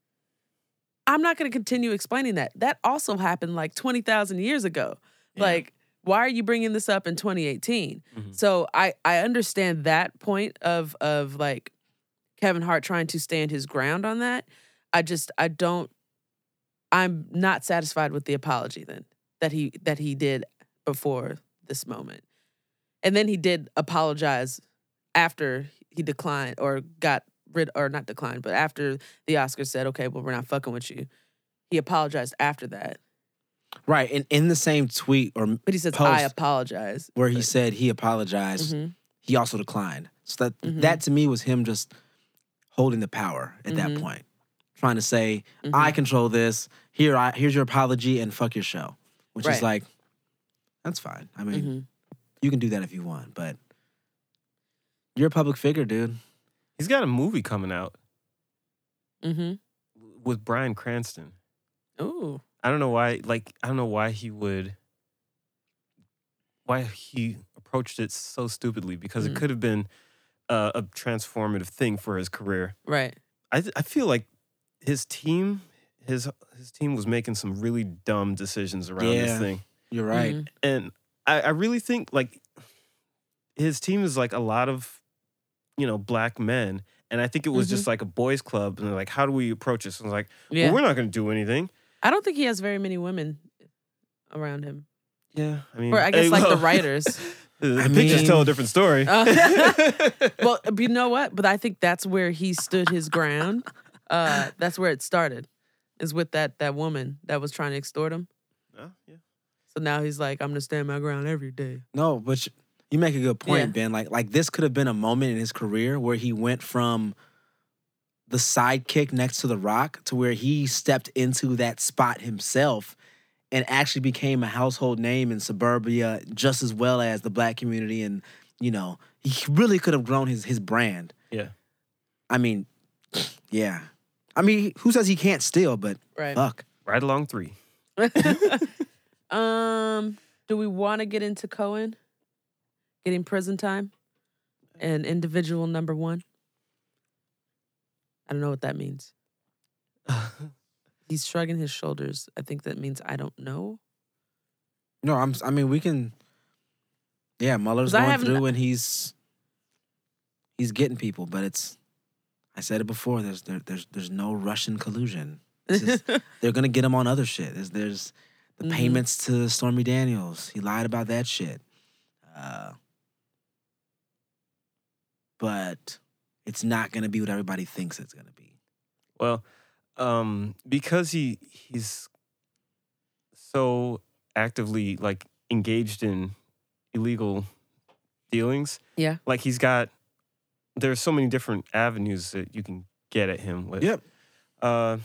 I'm not going to continue explaining that. That also happened like 20,000 years ago. Yeah. Like why are you bringing this up in 2018? Mhm. So I I understand that point of of like Kevin Hart trying to stand his ground on that. I just I don't I'm not satisfied with the apology then that he that he did before this moment. And then he did apologize after he declined or got rid or not declined, but after the Oscars said, "Okay, well we're not fucking with you." He apologized after that. Right. And in the same tweet or But he says, "I apologize." where he But- said he apologized, Mhm. he also declined. So that Mhm. that to me was him just holding the power at that Mhm. point. Trying to say. I control this. Here I here's your apology and fuck your show. Which Right. is like, that's fine. I mean, Mhm. you can do that if you want, but you're a public figure, dude. He's got a movie coming out Mhm. with Bryan Cranston. Ooh. I don't know why. Like I don't know why he would. Why he approached it so stupidly because Mm. it could have been uh, a transformative thing for his career. Right. I I feel like his team his his team was making some really dumb decisions around Yeah. this thing, You're right. Mhm. and I, I really think like his team is like a lot of you know black men. And I think it was Mhm. just like a boys' club, and they're like, "How do we approach this?" And I was like, Yeah. "Well, we're not going to do anything." I don't think he has very many women around him. Yeah, I mean, Or I guess hey, like the well, writers. the I pictures tell a different story. Uh, well, you know what? But I think that's where he stood his ground. Uh, that's where it started, is with that that woman that was trying to extort him. Oh, yeah. So now he's like, I'm gonna stand my ground every day. No, but sh- you make a good point, Yeah. Ben. Like like this could have been a moment in his career where he went from the sidekick next to the rock to where he stepped into that spot himself and actually became a household name in suburbia just as well as the black community and you know, he really could have grown his his brand. Yeah. I mean, yeah. I mean, who says he can't steal, but Right. fuck. Right along three. um, do we want to get into Cohen getting prison time and individual number one? I don't know what that means. He's shrugging his shoulders. I think that means I don't know. No, I'm I mean, we can Yeah, Mueller's going through and he's he's getting people, but it's I said it before, there's there, there's there's no Russian collusion. This is- They're gonna get him on other shit. There's there's the Mhm. payments to Stormy Daniels. He lied about that shit. Uh, but it's not gonna be what everybody thinks it's gonna be. Well, um, because he he's so actively like engaged in illegal dealings. Yeah. Like he's got there's so many different avenues that you can get at him with. Yep. Uh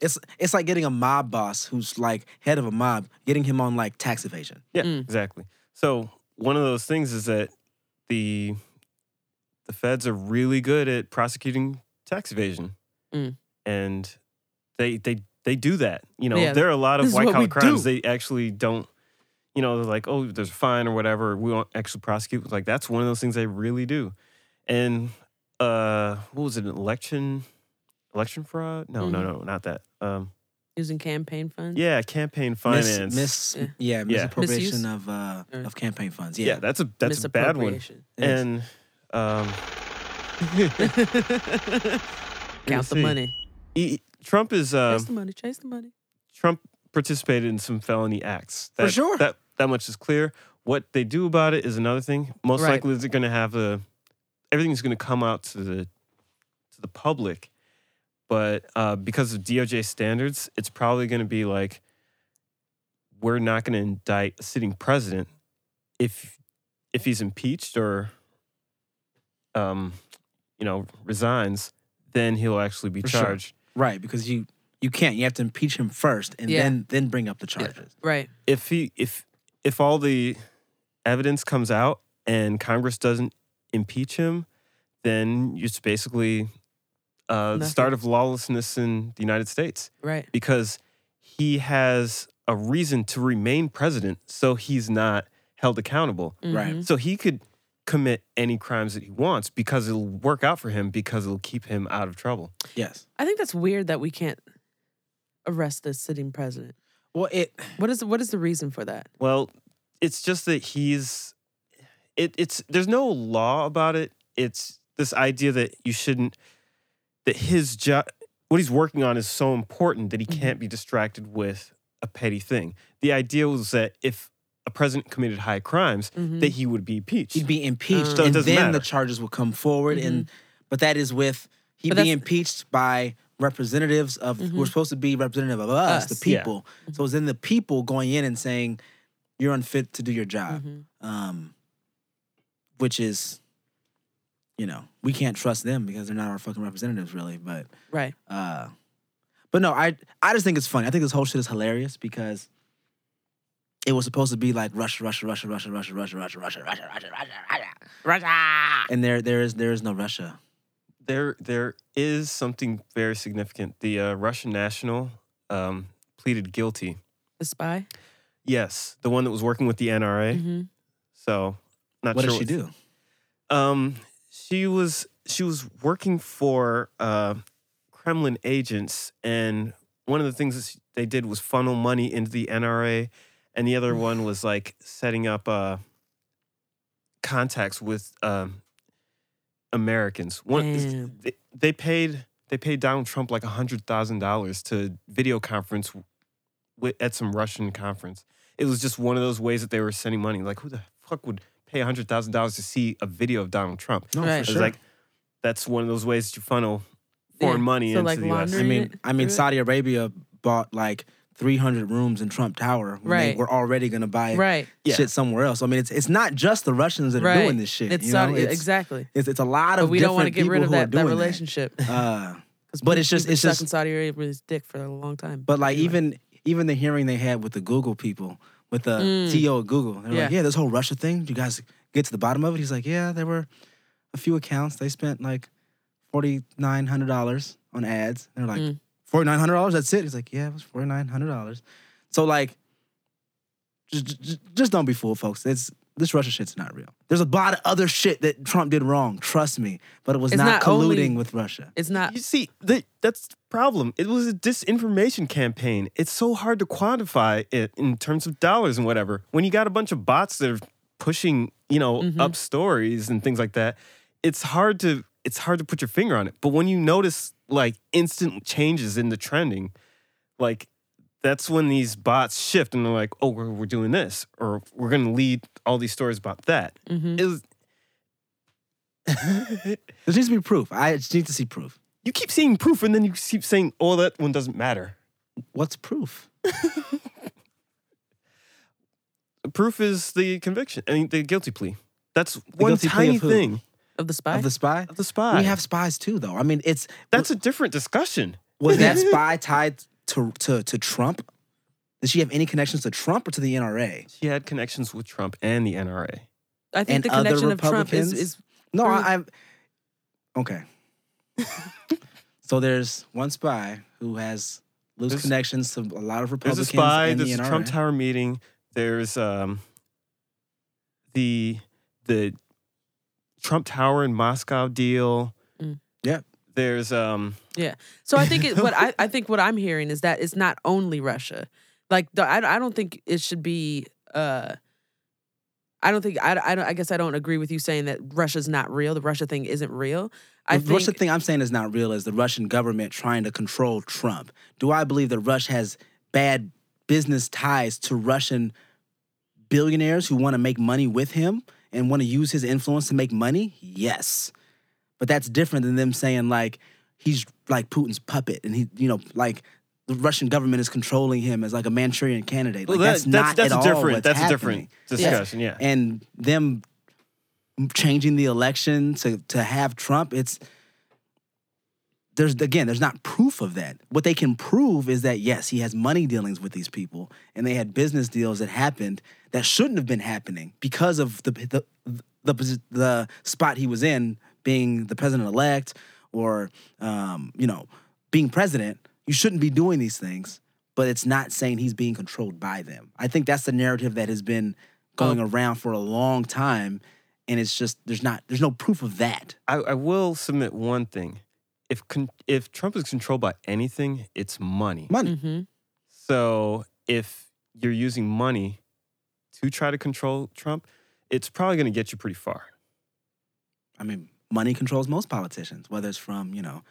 It's it's like getting a mob boss who's like head of a mob, getting him on like tax evasion. Yeah, Mm. exactly. So one of those things is that the the feds are really good at prosecuting tax evasion, Mm. and they they they do that. You know, Yeah, there are a lot of white collar crimes do. they actually don't. You know, they're like, oh, there's a fine or whatever. We won't actually prosecute. Like that's one of those things they really do. And uh, what was it? An election election fraud? No, no, Mhm. no, not that. Um, Using campaign funds. yeah, campaign finance. miss Yeah. yeah, Yeah. misappropriation Misuse? of uh of campaign funds. yeah. Yeah. that's a that's a bad one. Misappropriation. It is. and um, Count the see. money. he, Trump is um, chase the money. Chase the money. Trump participated in some felony acts. For That, sure. That that much is clear. What they do about it is another thing. Most Right. likely, they're going to have a everything's going to come out to the to the public. But uh, because of DOJ standards, it's probably going to be like we're not going to indict a sitting president if if he's impeached or um, you know resigns. then he'll actually be For sure. charged. Right, because you you can't. You have to impeach him first and Yeah. then then bring up the charges. Right. If he if if all the evidence comes out and Congress doesn't impeach him, then it's basically uh, the Nothing. start of lawlessness in the United States Right. because he has a reason to remain president, so he's not held accountable. Right. Mhm. So he could commit any crimes that he wants because it'll work out for him because it'll keep him out of trouble. Yes. I think that's weird that we can't arrest the sitting president. Well, it What is what is the reason for that? Well, it's just that he's it, it's there's no law about it. It's this idea that you shouldn't that his job what he's working on is so important that he Mhm. can't be distracted with a petty thing. The idea was that if a president committed high crimes, Mhm. that he would be impeached. he'd be impeached, So it and doesn't then the charges would come forward. And but that is with he'd But be impeached by representatives of who are Mhm. supposed to be representative of us, Us. the Yeah. people. So it's then the people going in and saying you're unfit to do your job, Mhm. um, which is, you know, we can't trust them because they're not our fucking representatives, really. But Right. uh, but no, I I just think it's funny. I think this whole shit is hilarious because it was supposed to be like Russia, Russia, Russia, Russia, Russia, Russia, Russia, Russia, Russia, Russia, Russia, Russia, Russia. and there there is there is no Russia. there there is something very significant. The uh, Russian national um, pleaded guilty. The spy. Yes, the one that was working with the NRA. hmm So not What sure What did she do? Um, she was she was working for uh, Kremlin agents, and one of the things that she- they did was funnel money into the NRA, and the other one was like setting up uh, contacts with um, Americans. One Damn. they, they paid they paid Donald Trump like a hundred thousand dollars to video conference wi- at some Russian conference. It was just one of those ways that they were sending money. Like who the fuck would pay a hundred thousand dollars to see a video of Donald Trump? No, Right. For sure. like that's one of those ways that you funnel foreign Yeah. money So, into like, the US. I mean, I mean. Saudi Arabia bought like 300 rooms in Trump Tower when Right. they were already gonna buy Right. Yeah. shit somewhere else. I mean, it's it's not just the Russians that are doing this shit. It's you know? It's, exactly. It's, it's a lot But of we don't want to get rid of that, that doing relationship. Uh, 'Cause But it's just- it's stuck just- in Saudi Arabia's dick for a long time. but like Anyway. even even the hearing they had with the Google people, with the Mm. CEO of Google, they're Yeah. like, yeah, this whole Russia thing. You guys get to the bottom of it. He's like, yeah, there were a few accounts. They spent like forty nine hundred dollars on ads. They're like, Mm. Forty nine hundred dollars. That's it. He's like, yeah, it was forty nine hundred dollars. So like, just, just just don't be fooled, folks. It's this Russia shit's not real. There's a lot of other shit that Trump did wrong. Trust me, but it was It's not, not only- colluding with Russia. it's not. You see, the, that's the problem. It was a disinformation campaign. It's so hard to quantify it in terms of dollars and whatever. When you got a bunch of bots that are pushing, you know, Mhm. up stories and things like that, it's hard to it's hard to put your finger on it. But when you notice like instant changes in the trending, like that's when these bots shift and they're like, "Oh, we're, we're doing this," or "We're going to lead all these stories about that." mhm. It was. There needs to be proof. I just need to see proof. you keep seeing proof and then you keep saying, oh, that one doesn't matter. What's proof? Proof is the conviction, I mean, the guilty plea. That's The one tiny thing. Of the spy. Of the spy? Of the spy. We have spies too, though. I mean, it's That's a different discussion. was that spy tied to to to Trump? Did she have any connections to Trump or to the NRA? She had connections with Trump and the NRA. I think and the other connection of Trump is, Republicans? is No, True. I, I'm okay. so there's one spy who has loose There's- connections to a lot of There's Republicans a spy. and There's the a NRA. Trump Tower meeting. There's um, the the Trump Tower in Moscow deal. Mm. Yeah. There's um, Yeah. So I think it, what I, I think what I'm hearing is that it's not only Russia. Like the, I, I don't think it should be. Uh, I don't think I, I, don't, I guess I don't agree with you saying that Russia's not real. The Russia thing isn't real. I the think Russia thing I'm saying is not real is the Russian government trying to control Trump. Do I believe that Russia has bad business ties to Russian billionaires who want to make money with him and want to use his influence to make money? Yes. But that's different than them saying like he's like Putin's puppet and he, you know, like the Russian government is controlling him as like a Manchurian candidate. Like well, that- that's, not that's at a all different what's that's a different discussion. Yeah. And them changing the election to to have Trump, it's there's again, there's not proof of that. What they can prove is that yes, he has money dealings with these people, and they had business deals that happened that shouldn't have been happening because of the the the, the, the spot he was in, being the president elect, or um, you know, being president. You shouldn't be doing these things, but it's not saying he's being controlled by them. I think that's the narrative that has been going around for a long time, and it's just there's not there's no proof of that. I, I will submit one thing. If con- if Trump is controlled by anything, it's money. Money. hmm So if you're using money to try to control Trump, it's probably going to get you pretty far. I mean, money controls most politicians, whether it's from, you know,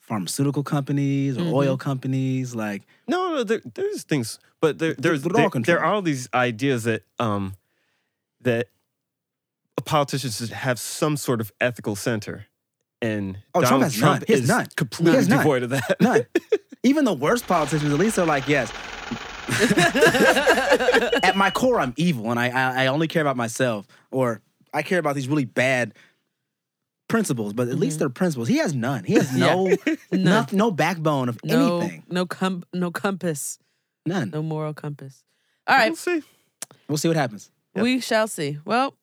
pharmaceutical companies or Mhm. oil companies. Like, No, no, there, there's things, but there, there's But there, there are all these ideas that um that a politician should have some sort of ethical center, and Oh, Trump Donald has Trump none. Is none. completely He has none. devoid of that. none. Even the worst politicians, at least they're like, yes. At my core, I'm evil and I, I, I only care about myself or I care about these really bad principles, but at least mm-hmm. they're principles. He has none. He has no, no, no backbone of No, anything. no, com- no compass, None. no moral compass. All right, We'll see. We'll see what happens. Yep. we shall see. Well,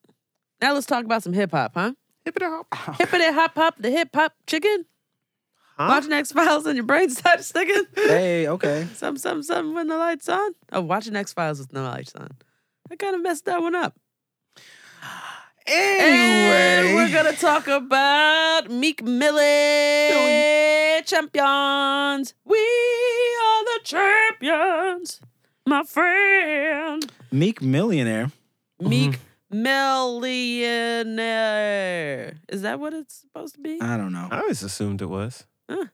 now let's talk about some hip hop, huh? Hippity hop. Hippity hop hop, the hip hop chicken. Huh? Watching X Files and your brain starts sticking. Hey, okay. some, some, some when the lights on. Oh, watching X Files with no lights on. I kind of messed that one up. And Anyway, we're gonna talk about Meek Millie champions. We are the champions, my friend. Meek Millionaire. Meek mm-hmm. Millionaire. Is that what it's supposed to be? I don't know. I always assumed it was Huh.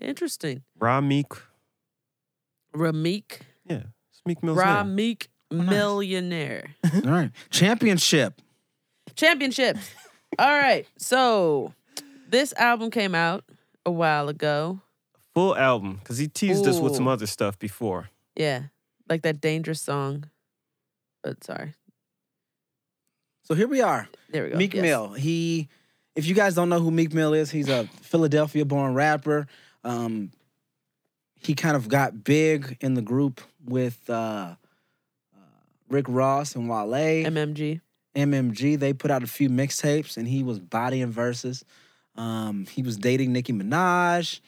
Interesting. Ra Meek. Rameek. Yeah, it's Meek Mill's name. Rameek oh, nice. Millionaire. All right. Championship. Championships. All right. So this album came out a while ago. Full album because he teased us with some Ooh. other stuff before. Yeah. Like that dangerous song. But sorry. So here we are. There we go. Meek Yes. Mill. He, if you guys don't know who Meek Mill is, he's a Philadelphia-born rapper. Um, he kind of got big in the group with uh, uh, Rick Ross and Wale. MMG. MMG. They put out a few mixtapes, and he was bodying verses. Um, he was dating Nicki Minaj.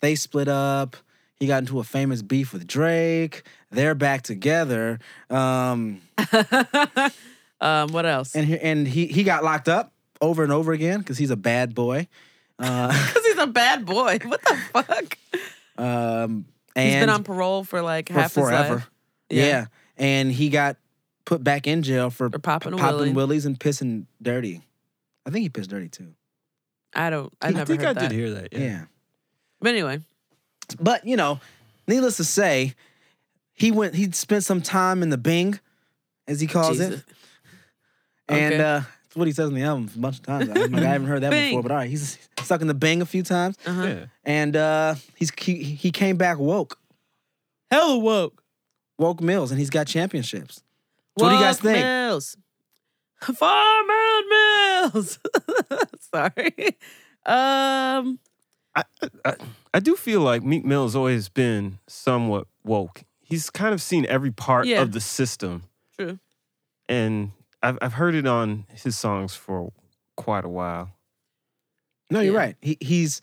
They split up. He got into a famous beef with Drake. They're back together. Um, um, what else? and he, and he he got locked up over and over again because he's a bad boy. Uh, Because he's a bad boy. What the fuck? um, He's and been on parole for like for half his forever. life. Yeah. and he got put back in jail for For popping popping willy. willies and pissing dirty. I think he pissed dirty too. I don't. I I never think heard I that. did hear that. Yeah. Yeah. But anyway, but you know, needless to say, he went. He spent some time in the Bing, as he calls Jesus. it, and Okay. uh, that's what he says in the album a bunch of times. I'm like, I haven't heard that Bing. before, but all right, he's stuck in the bang a few times, Uh-huh. Yeah. and uh, he's he, he came back woke. Hella woke. Woke Mills, and he's got championships. So what do you guys Woke think? Mills. Farmland Mills. Sorry. Um. I, I, I do feel like Meek Mill has always been somewhat woke. He's kind of seen every part Yeah. of the system, True. and I've I've heard it on his songs for quite a while. No, you're Yeah. right. He, he's,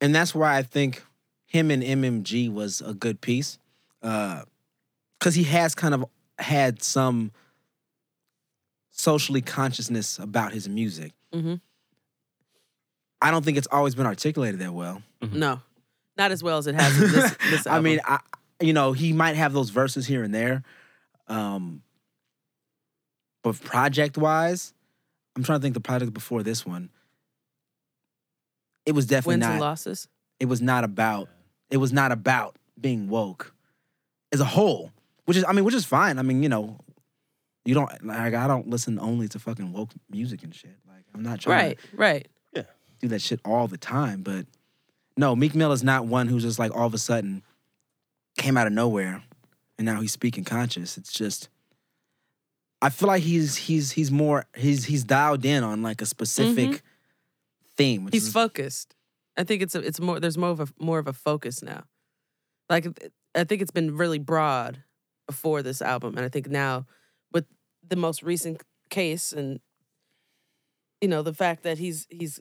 and that's why I think him and MMG was a good piece, because he has kind of had some socially consciousness about his music. hmm I don't think it's always been articulated that well. No, not as well as it has in this. this I mean. I, you know, he might have those verses here and there, um, but project wise, I'm trying to think the project before this one. It was definitely wins not. and losses. it was not about it was not about being woke as a whole which is i mean which is fine i mean you know you don't like i don't listen only to fucking woke music and shit like i'm not trying Right. Right. to do that shit all the time but no meek mill is not one who's just like all of a sudden came out of nowhere and now he's speaking conscious it's just i feel like he's he's he's more he's he's dialed in on like a specific mm-hmm. theme He's is, focused, I think it's a, it's more there's more of a more of a focus now. Like I think it's been really broad before this album, and I think now with the most recent case and you know the fact that he's he's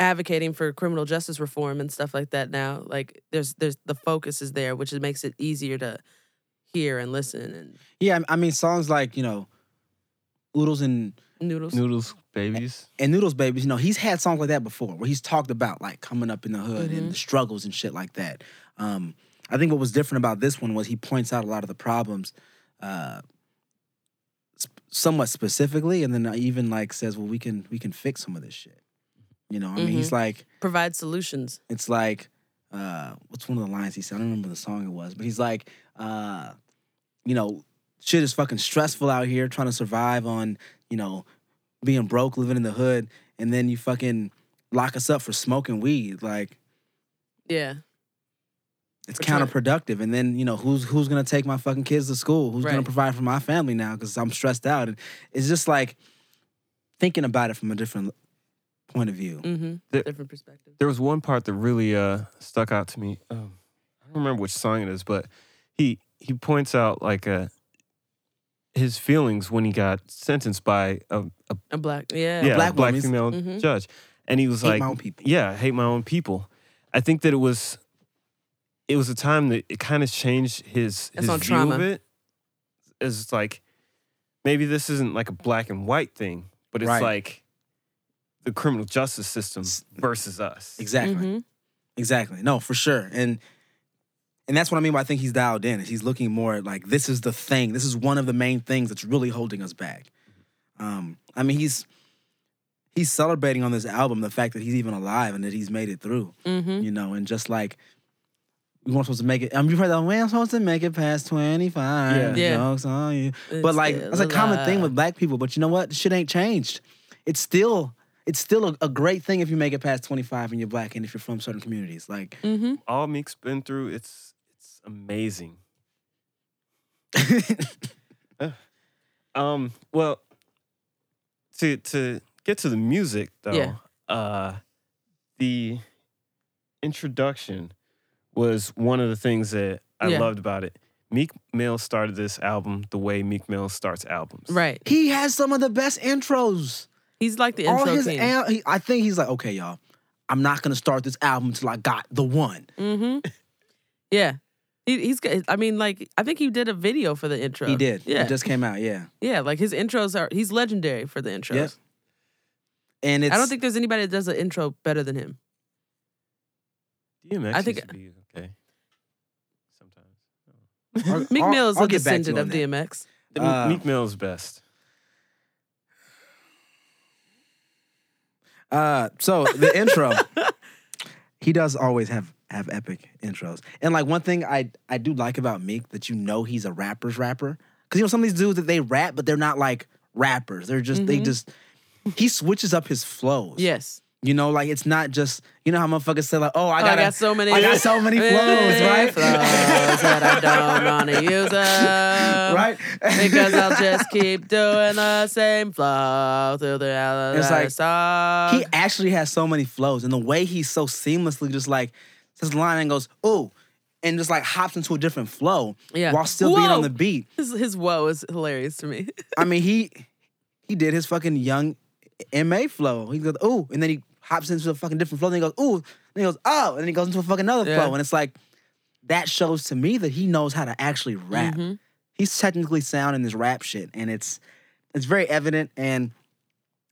advocating for criminal justice reform and stuff like that now like there's there's the focus is there which makes it easier to hear and listen and Yeah, I mean songs like you know, Oodles and noodles Noodles, babies. and Noodles Babies. You know, he's had songs like that before where he's talked about like coming up in the hood and the struggles and shit like that. Um, I think what was different about this one was he points out a lot of the problems, uh, sp- somewhat specifically, and then even like says, "Well, we can we can fix some of this shit." You know, I mean, he's like, provide solutions it's like, uh, what's one of the lines he said? I don't remember the song it was, but he's like, uh, you know, shit is fucking stressful out here trying to survive on, you know, being broke, living in the hood, and then you fucking lock us up for smoking weed. Like, yeah it's For sure. counterproductive. And then, you know, who's who's gonna take my fucking kids to school? Who's gonna provide for my family now? Because I'm stressed out. And it's just like thinking about it from a different point of view. mm-hmm The- different perspective There was one part that really uh, stuck out to me. Um, I don't remember which song it is, but he he points out like uh, his feelings when he got sentenced by a, a a black yeah yeah, black a black woman. female Mhm. judge, and he was Hate like, my own people. "Yeah, I hate my own people." I think that it was it was a time that it kind of changed his That's his on view trauma. of it. Is like maybe this isn't like a black and white thing, but it's Right. like the criminal justice system versus us. Exactly. Mhm. Exactly. No, for sure. And and that's what I mean by I think he's dialed in. Is he's looking more at like this is the thing. This is one of the main things that's really holding us back. Um, I mean he's he's celebrating on this album the fact that he's even alive and that he's made it through. Mhm. You know, and just like we weren't supposed to make it. I mean, you've heard that we're supposed to make it past twenty five. Yeah. Yeah. Jokes on you. It's But like still that's a common thing with black people. But you know what? Shit ain't changed. It's still it's still a, a great thing if you make it past 25 and you're black and if you're from certain communities. Like Mhm. All Meek's been through, it's it's amazing. Um, well, to to get to the music though, Yeah. uh, the introduction was one of the things that I Yeah. loved about it. Meek Mill started this album the way Meek Mill starts albums. right he has some of the best intros. he's like the All intro his king al- he, I think he's like, okay, y'all, I'm not gonna start this album until I got the one. mm-hmm yeah he, he's got i mean like i think he did a video for the intro He did. yeah It just came out, yeah. yeah like his intros are he's legendary for the intros Yep. And it's i don't think there's anybody that does an intro better than him DMX I think- used to be okay. Sometimes. I'll- meek mill is a get back to descendant of that. dmx The Uh, Meek Mill's best. Uh, so the intro, he does always have have epic intros. And like one thing I I do like about Meek that you know he's a rapper's rapper because you know some of these dudes that they rap but they're not like rappers. They're just they Mhm. just he switches up his flows. yes You know, like it's not just you know how motherfuckers say like, oh, I I, got so many I got so many flows, right? flows that i don't want to use them right? because I'll just keep doing the same flow through the other It's like, song. he actually has so many flows, and the way he's so seamlessly just like says the line and goes, ooh, and just like hops into a different flow yeah. while still being on the beat. His, his whoa is hilarious to me. I mean, he he did his fucking young MA flow. He goes, ooh, and then he hops into a fucking different flow. Then he goes, ooh, then he goes, oh, and then he goes into a fucking another Yeah. flow. And it's like that shows to me that he knows how to actually rap. Mhm. He's technically sound in this rap shit, and it's it's very evident. And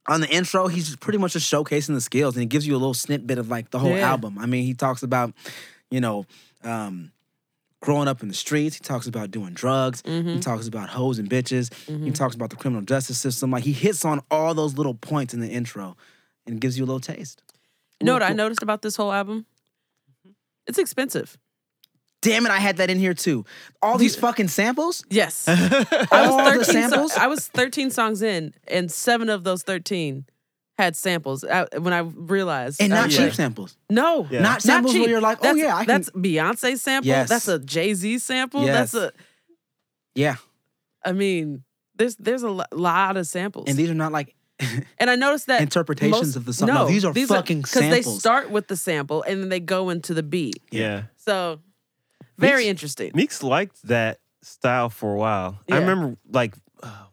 on the intro, he's pretty much just showcasing the skills, and he gives you a little snippet of like the whole Yeah. album. I mean, he talks about, you know, um, growing up in the streets. He talks about doing drugs. He Mhm. talks about hoes and bitches. He Mhm. talks about the criminal justice system. Like he hits on all those little points in the intro, and gives you a little taste. You know what I noticed about this whole album? It's expensive. Damn it, I had that in here too. All these fucking samples. Yes. I All was the 13 so- samples? I was 13 songs in, and seven of those 13 had samples. I, when I realized, And uh, not was cheap like, samples. No, Yeah. Not samples where cheap. you're like, oh, That's- yeah, I can- That's Beyonce sample. Yes. That's a Jay Z sample. Yes. That's a. Yeah. I mean, there's there's a lot of samples. And these are not like And I noticed that Interpretations most- of the song. No, these are fucking samples. because they start with the sample and then they go into the beat. Yeah. So very Meeks- interesting. Meeks liked that style for a while. I remember like uh,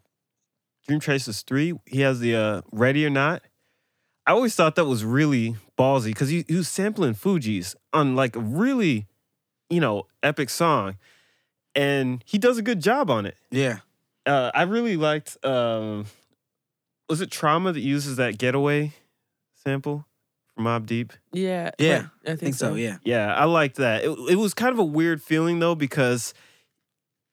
Dream Chasers 3, he has the uh, Ready or Not. I always thought that was really ballsy because he, he was sampling Fugees on like a really, you know, epic song. And he does a good job on it. Yeah. Uh, I really liked, um, was it Trauma that uses that getaway sample from Mobb Deep? Yeah. Yeah, I think, I think so. Yeah. Yeah, I liked that. It, it was kind of a weird feeling though because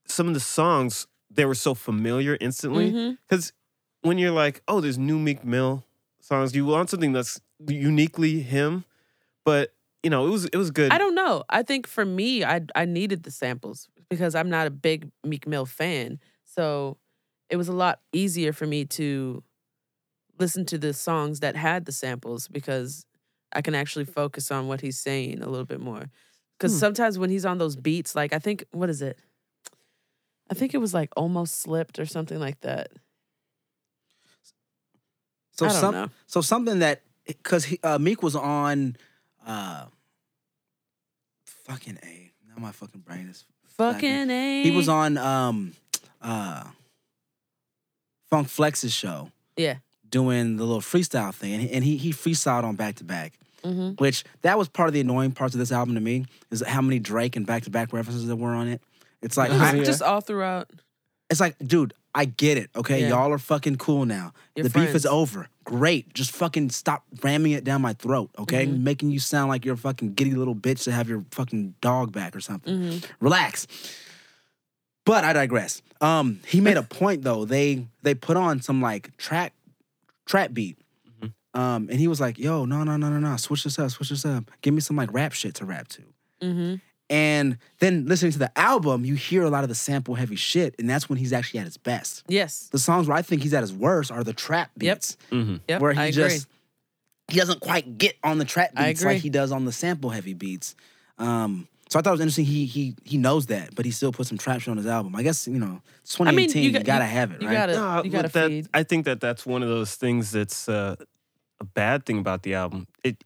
some of the songs they were so familiar instantly. Mm-hmm. Because when you're like, oh, there's new Meek Mill songs, you want something that's uniquely him. But you know, it was it was good. I don't know. I think for me, I I needed the samples because I'm not a big Meek Mill fan. So it was a lot easier for me to listen to the songs that had the samples because I can actually focus on what he's saying a little bit more. Because Hmm. sometimes when he's on those beats, like I think what is it? I think it was like almost slipped or something like that. So some, know. so something that because uh, Meek was on, uh, fucking a. Now my fucking brain is. Fucking a. He was on um, uh, Funk Flex's show Yeah. doing the little freestyle thing, and and he he freestyled on back to back. Hmm Which that was part of the annoying parts of this album to me is how many Drake and back to back references there were on it. It's like I, Yeah. Just all throughout. it's like, dude, I get it. Okay, Yeah. y'all are fucking cool now. Your the beef is over. Great. Just fucking stop ramming it down my throat. Okay, Mhm. making you sound like you're a fucking giddy little bitch to have your fucking dog back or something. hmm Relax. But I digress. Um, he made a point though. They they put on some like track trap beat. Um, and he was like, "Yo, no, no, no, no, no, switch this up, switch this up. Give me some like rap shit to rap to." hmm And then listening to the album, you hear a lot of the sample heavy shit, and that's when he's actually at his best. Yes. The songs where I think he's at his worst are the trap Yep. beats, hmm Yep. where he I agree. just he doesn't quite get on the trap I beats like he does on the sample heavy beats. Um, so I thought it was interesting. He he he knows that, but he still put some trap shit on his album. I guess you know, it's I mean, 2018. you you, got- gotta you- have it, you right? gotta- No, you but gotta that, feed. I think that that's one of those things that's uh, a bad thing about the album. It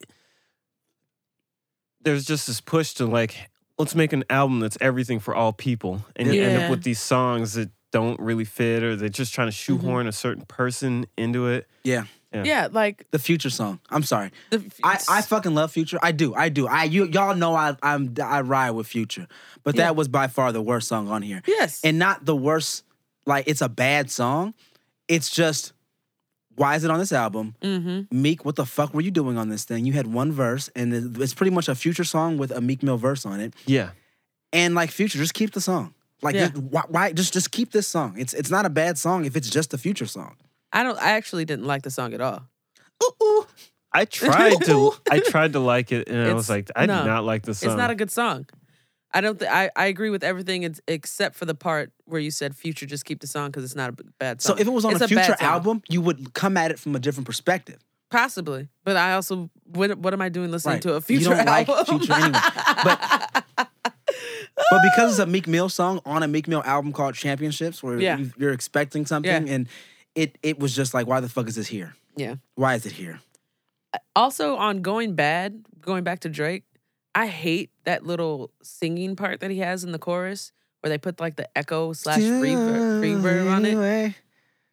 there's just this push to like let's make an album that's everything for all people, and you end Yeah. Mm-hmm. up with these songs that don't really fit, or they're just trying to shoehorn a certain person into it. yeah, Yeah, like the Future song. I'm sorry. the I, I fucking love Future. I do. I do. I you y'all know I I'm I ride with Future, but Yeah. that was by far the worst song on here. yes, and not the worst. Like it's a bad song. It's just why is it on this album? hmm Meek, what the fuck were you doing on this thing? You had one verse, and it's pretty much a Future song with a Meek Mill verse on it. Yeah, And like Future, just keep the song. Like Yeah. just, why, why? Just just keep this song. It's it's not a bad song if it's just a Future song. I don't. I actually didn't like the song at all. Ooh, ooh. I tried to I tried to like it, and I was like, I no, did not like the song. It's not a good song. I don't. Th- I I agree with everything ex- except for the part where you said "Future." Just keep the song because it's not a bad song. So if it was on It's a Future album, you would come at it from a different perspective. possibly, but I also what what am I doing listening Right. to a future album? You don't like? Future anyway. But but because it's a Meek Mill song on a Meek Mill album called Championships, where Yeah. you- you're expecting something, and it it was just like, why the fuck is this here? yeah. Why is it here? Uh, also, on going bad, going back to Drake, I hate that little singing part that he has in the chorus where they put like the echo slash reverb, reverb on it.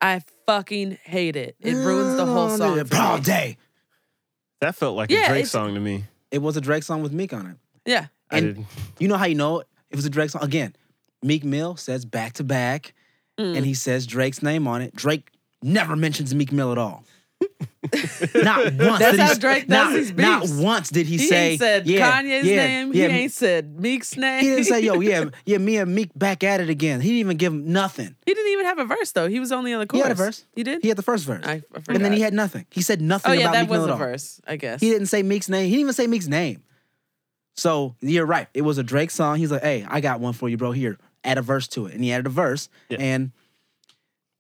I fucking hate it. It ruins the whole song. for All me. day. that felt like Yeah, a Drake it's- song to me. It was a Drake song with Meek on it. Yeah. I And- didn't. You know how you know it? It was a Drake song. Again, Meek Mill says back to back, Mm. and he says Drake's name on it. Drake never mentions Meek Mill at all. Not once. That's did how he, Drake does not, his not once did he, say. He say ain't said yeah, Kanye's yeah, name. Yeah, he ain't said Meek's name. he didn't say, yo, yeah, yeah, me and Meek back at it again. He didn't even give him nothing. He didn't even have a verse though. He was only on the chorus. He had a verse. He did. He had the first verse. I, I and then he had nothing. He said nothing Oh yeah, about that Meek was at a verse. I guess. He didn't say Meek's name. He didn't even say Meek's name. So you're right. It was a Drake song. He's like, hey, I got one for you, bro. Here, add a verse to it. And he added a verse. Yeah. And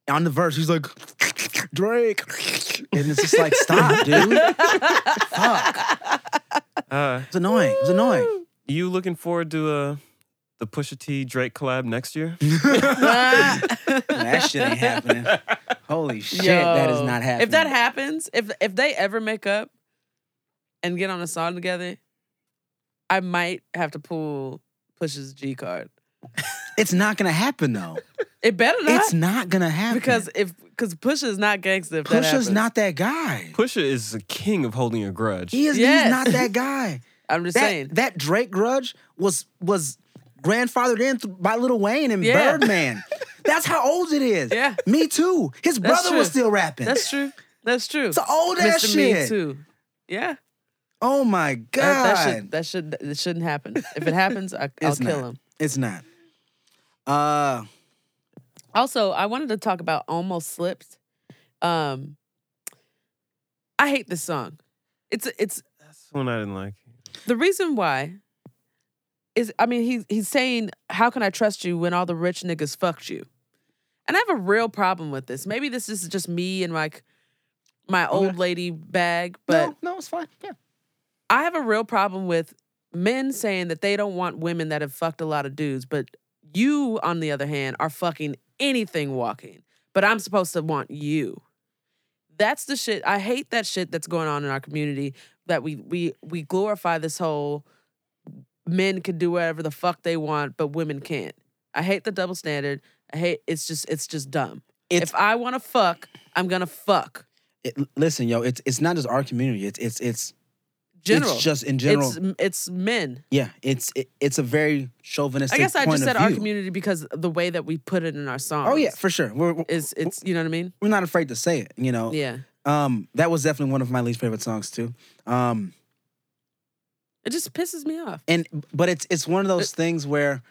on the verse, he's like, Drake. And it's just like, stop, dude. Fuck. Uh, It's annoying. It's annoying. you looking forward to uh, the Pusha T Drake collab next year? that shit ain't happening. Holy shit, that is not happening. If that happens, if if they ever make up and get on a song together, I might have to pull Push's G card. It's not gonna happen though. It better not. It's not gonna happen because if because Pusha is not gangster. If that Pusha's happens. not that guy. Pusha is the king of holding a grudge. He is. Yes. He's not that guy. I'm just that, saying. that Drake grudge was was grandfathered in th- by Lil Wayne and Yeah. Birdman. That's how old it is. Yeah. Me too. His That's brother was true. still rapping. That's true. That's true. It's old ass Mr. Me shit. too. Yeah. oh my god. That, that should that should it shouldn't happen. If it happens, I, I'll It's kill not. him. It's not. Uh Also, I wanted to talk about Almost Slipped. Um I hate this song. It's it's That's one I didn't like. the reason why is I mean he's he's saying how can I trust you when all the rich niggas fucked you? And I have a real problem with this. Maybe this is just me and like my old lady bag, but no, no, it's fine. Yeah. I have a real problem with men saying that they don't want women that have fucked a lot of dudes, but you, on the other hand, are fucking anything walking. But I'm supposed to want you. That's the shit. I hate that shit that's going on in our community. That we we we glorify this whole men can do whatever the fuck they want, but women can't. I hate the double standard. I hate it's just it's just dumb. It's if I want to fuck, I'm gonna fuck. it, listen, yo, it's it's not just our community. It's it's it's General. It's just in general. It's it's men. yeah, it's it, it's a very chauvinistic. I guess I point just of said our view. community because the way that we put it in our songs. Oh yeah, for sure. We're we're, is it's you know what I mean? we're not afraid to say it. You know. Yeah, Um, that was definitely one of my least favorite songs too. Um, it just pisses me off. and but it's it's one of those things where,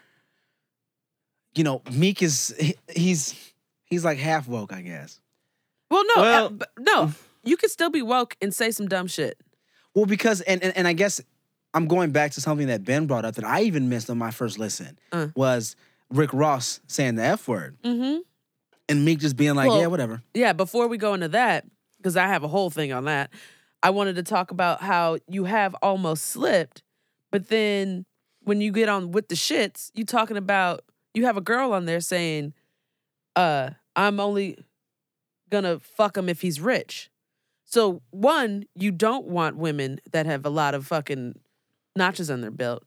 you know, Meek is he- he's he's like half woke, I guess. Well, no, uh, Well- but no, you could still be woke and say some dumb shit. Well, because and, and and I guess I'm going back to something that Ben brought up that I even missed on my first listen Uh. was Rick Ross saying the F word Mm-hmm. and Meek just being like, Well- yeah, whatever. Yeah. Before we go into that, because I have a whole thing on that, I wanted to talk about how you have almost slipped, but then when you get on with the shits, you talking about you have a girl on there saying, "Uh, I'm only gonna fuck him if he's rich." So one, you don't want women that have a lot of fucking notches on their belt,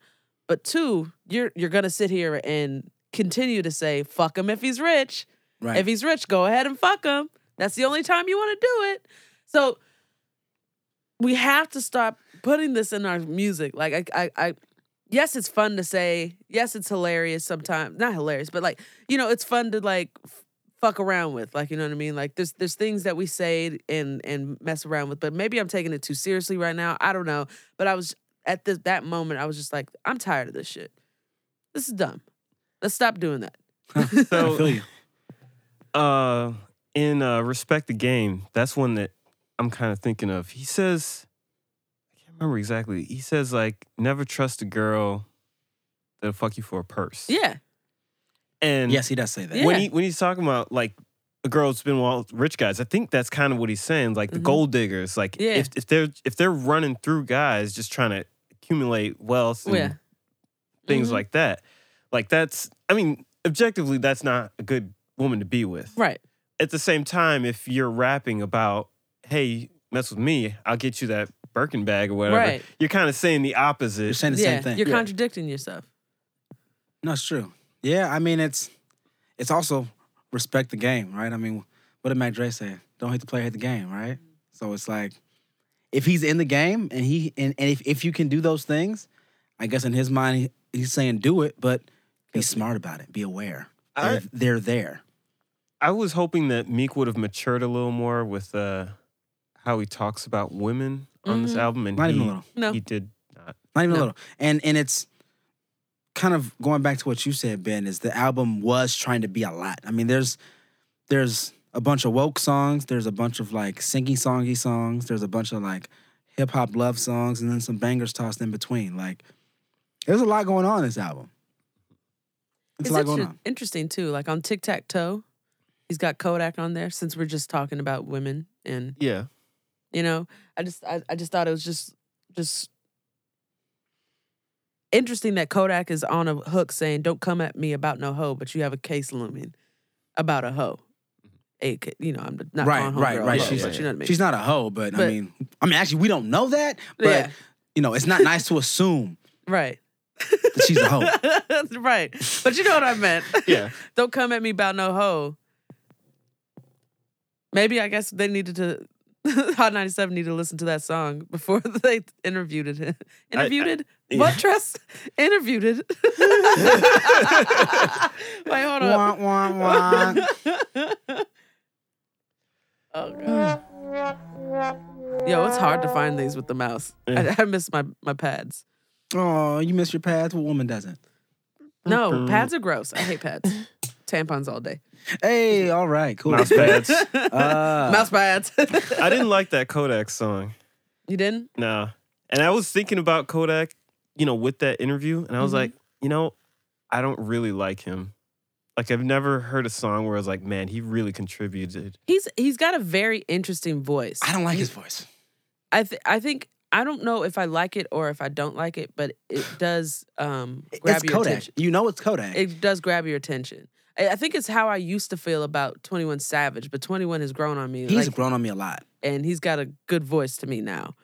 but two, you're you're gonna sit here and continue to say, "Fuck him if he's rich." Right. If he's rich, go ahead and fuck him. That's the only time you want to do it. So we have to stop putting this in our music. Like I, I, I yes, it's fun to say. Yes, it's hilarious sometimes. Not hilarious, but like you know, it's fun to like f- fuck around with. Like you know what I mean. Like there's there's things that we say and and mess around with. But maybe I'm taking it too seriously right now. I don't know. But I was at this that moment. I was just like, I'm tired of this shit. This is dumb. Let's stop doing that. I So, feel you. uh, in uh, respect the game, that's one that I'm kind of thinking of. He says, I can't remember exactly. He says like, never trust a girl that'll fuck you for a purse. Yeah. And Yes, he does say that. Yeah. when he when he's talking about like a girl's been with rich guys, I think that's kind of what he's saying. Like the Mhm. gold diggers, like Yeah. if if they're if they're running through guys just trying to accumulate wealth and Yeah. things Mhm. like that, like that's I mean objectively that's not a good woman to be with. Right. At the same time, if you're rapping about hey mess with me, I'll get you that Birkin bag or whatever, Right. you're kind of saying the opposite. You're saying the yeah. same thing. You're Yeah. contradicting yourself. No, it's true. Yeah, I mean it's it's also respect the game, right? I mean, what did Mac Dre say? Don't hate the player, hate the game, right? So it's like if he's in the game and he and, and if, if you can do those things, I guess in his mind he, he's saying do it, but be smart about it. Be aware. I- They're, they're there. I was hoping that Meek would have matured a little more with uh, how he talks about women on this Mhm. album, and Not he, even a little. No. he did not. Not even No. a little. And and it's kind of going back to what you said, Ben, is the album was trying to be a lot. I mean, there's there's a bunch of woke songs, there's a bunch of like singy songy songs, there's a bunch of like hip hop love songs, and then some bangers tossed in between. Like there's a lot going on in this album. It's It's a lot going on. interesting too. Like on Tic Tac Toe, he's got Kodak on there. Since we're just talking about women, and Yeah, you know, I just I, I just thought it was just just interesting that Kodak is on a hook saying, "Don't come at me about no hoe," but you have a case looming about a hoe. a you know I'm not Right, calling right, homegirl right. a hoe, She's- but you know I mean. She's not a hoe, but, I mean, I mean, actually, we don't know that, but Yeah. you know, it's not nice to assume right, that she's a hoe. right. But you know what I meant. Yeah. Don't come at me about no hoe. Maybe I guess they needed to. Hot 97 needed to listen to that song before they interviewed it. Interviewed it? yeah. What, Tress? Interviewed it. Wait, hold wah, on. wah, wah. Oh, God. Yo, it's hard to find these with the mouse. Yeah. I, I miss my, my pads. Oh, you miss your pads? What woman doesn't? No, pads are gross. I hate pads. Tampons all day. Hey, all right, cool. Mouse pads. Uh, Mouse pads. I didn't like that Kodak song. you didn't? No. And I was thinking about Kodak, you know, with that interview, and I was Mhm. like, you know, I don't really like him. Like I've never heard a song where I was like, man, he really contributed. He's he's got a very interesting voice. I don't like his voice. I th- I think I don't know if I like it or if I don't like it, but it does um grab It's your Kodak. attention. You know it's Kodak. It does grab your attention. I, think it's how I used to feel about Twenty One Savage, but Twenty One has grown on me. He's like, grown on me a lot. and he's got a good voice to me now.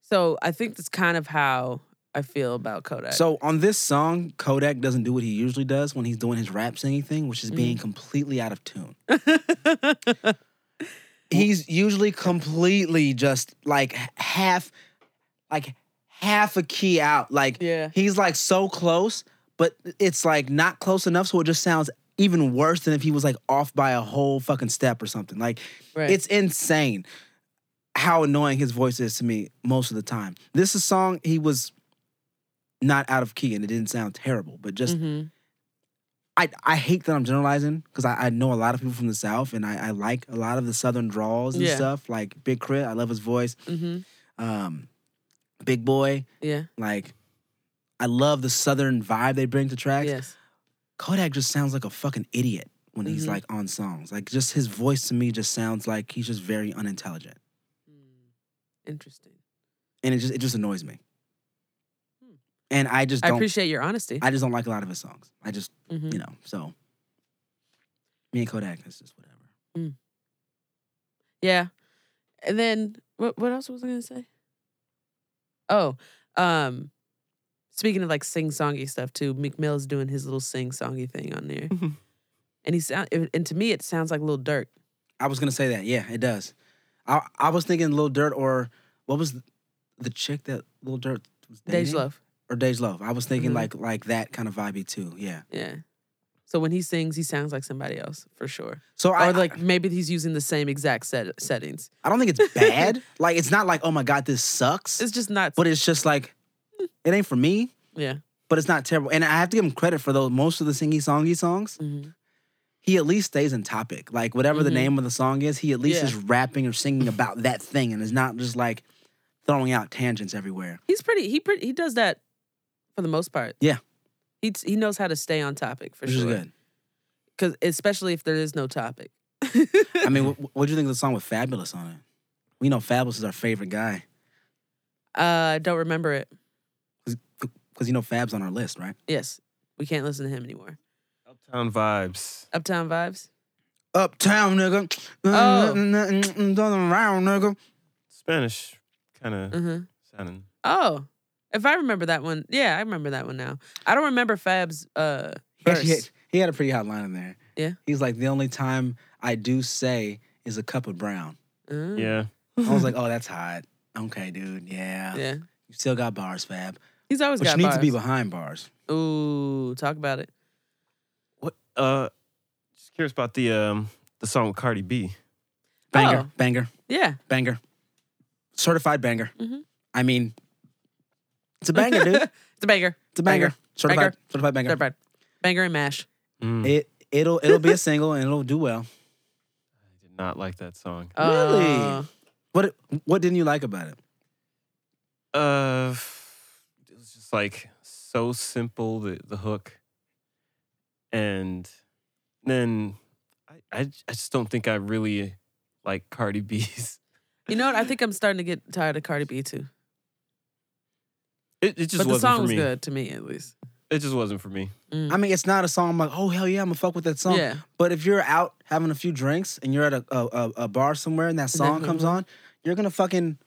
So I think that's kind of how I feel about Kodak. So on this song, Kodak doesn't do what he usually does when he's doing his rap singing thing, which is being Mm-hmm. completely out of tune. He's usually completely just like half, like half a key out. Like Yeah. he's like so close, but it's like not close enough, so it just sounds even worse than if he was like off by a whole fucking step or something. Like right. it's insane how annoying his voice is to me most of the time. This is a song he was not out of key and it didn't sound terrible, but just Mhm. I I hate that I'm generalizing because I, I know a lot of people from the South and I, I like a lot of the Southern draws and Yeah. stuff. Like Big K.R.I.T., I love his voice. Mhm. Um, Big Boi, Yeah. like I love the Southern vibe they bring to tracks. Yes. Kodak just sounds like a fucking idiot when he's Mhm. like on songs. Like just his voice to me just sounds like he's just very unintelligent. Mm. Interesting. and it just it just annoys me. Hmm. And I just I don't. I, appreciate your honesty. I just don't like a lot of his songs. I just Mhm. you know so. Me and Kodak is just whatever. Yeah. And then what what else was I gonna say? Oh, um speaking of like sing songy stuff too, Meek Mill's doing his little sing songy thing on there. and he sound and to me it sounds like Lil Durk. I was gonna say that. Yeah, it does. I I was thinking Lil Durk or what was the, the chick that Lil Durk was dating? Dej Loaf. or Dej Loaf. I was thinking Mhm. like like that kind of vibey too. Yeah. Yeah. So when he sings, he sounds like somebody else for sure. So I or like maybe he's using the same exact set settings. I don't think it's bad. like it's not like oh my god this sucks, It's just not but it's just like it ain't for me. yeah. But it's not terrible. And I have to give him credit for those most of the singy songy songs. Mhm. he at least stays in topic. Like whatever the Mhm. name of the song is, he at least Yeah. is rapping or singing about that thing and is not just like throwing out tangents everywhere. He's pretty he pretty he does that for the most part. Yeah. He he knows how to stay on topic for Which sure. is good. Cause especially if there is no topic. I mean, what what do you think of the song with Fabolous on it? We know Fabolous is our favorite guy Uh, I don't remember it. Because you know Fab's on our list, right? Yes, we can't listen to him anymore. Uptown vibes. Uptown vibes. Uptown nigga, Oh. nothing around nigga. Spanish kind of hmm sounding. Oh, if I remember that one, yeah, I remember that one now. I don't remember Fab's uh He verse. actually had, he had a pretty hot line in there. Yeah. he's like the only time I do say is a cup of brown. Uh, Yeah. I was like, oh, that's hot. Okay, dude. Yeah, yeah. you still got bars, Fab, He's always but got you need bars. to be behind bars. Ooh, talk about it. What? Uh, just curious about the um the song with Cardi B. Banger, Oh. banger, Yeah. banger. Certified banger. Mhm. I mean, it's a banger, dude. It's a banger. It's a banger. Banger. Certified, Banger. certified banger. Certified. Banger and mash. Mm, It it'll it'll be a single and it'll do well. I did not like that song. Really? Uh, What what didn't you like about it? Uh, it was just like so simple the the hook, and then I I, I just don't think I really like Cardi B's. you know what? I think I'm starting to get tired of Cardi B too. It it just but the wasn't song for was me. good to me at least. It just wasn't for me. Mm. I mean, it's not a song. I'm like, oh hell yeah, I'm gonna fuck with that song. Yeah. But if you're out having a few drinks and you're at a a, a, a bar somewhere and that song comes on, you're gonna fucking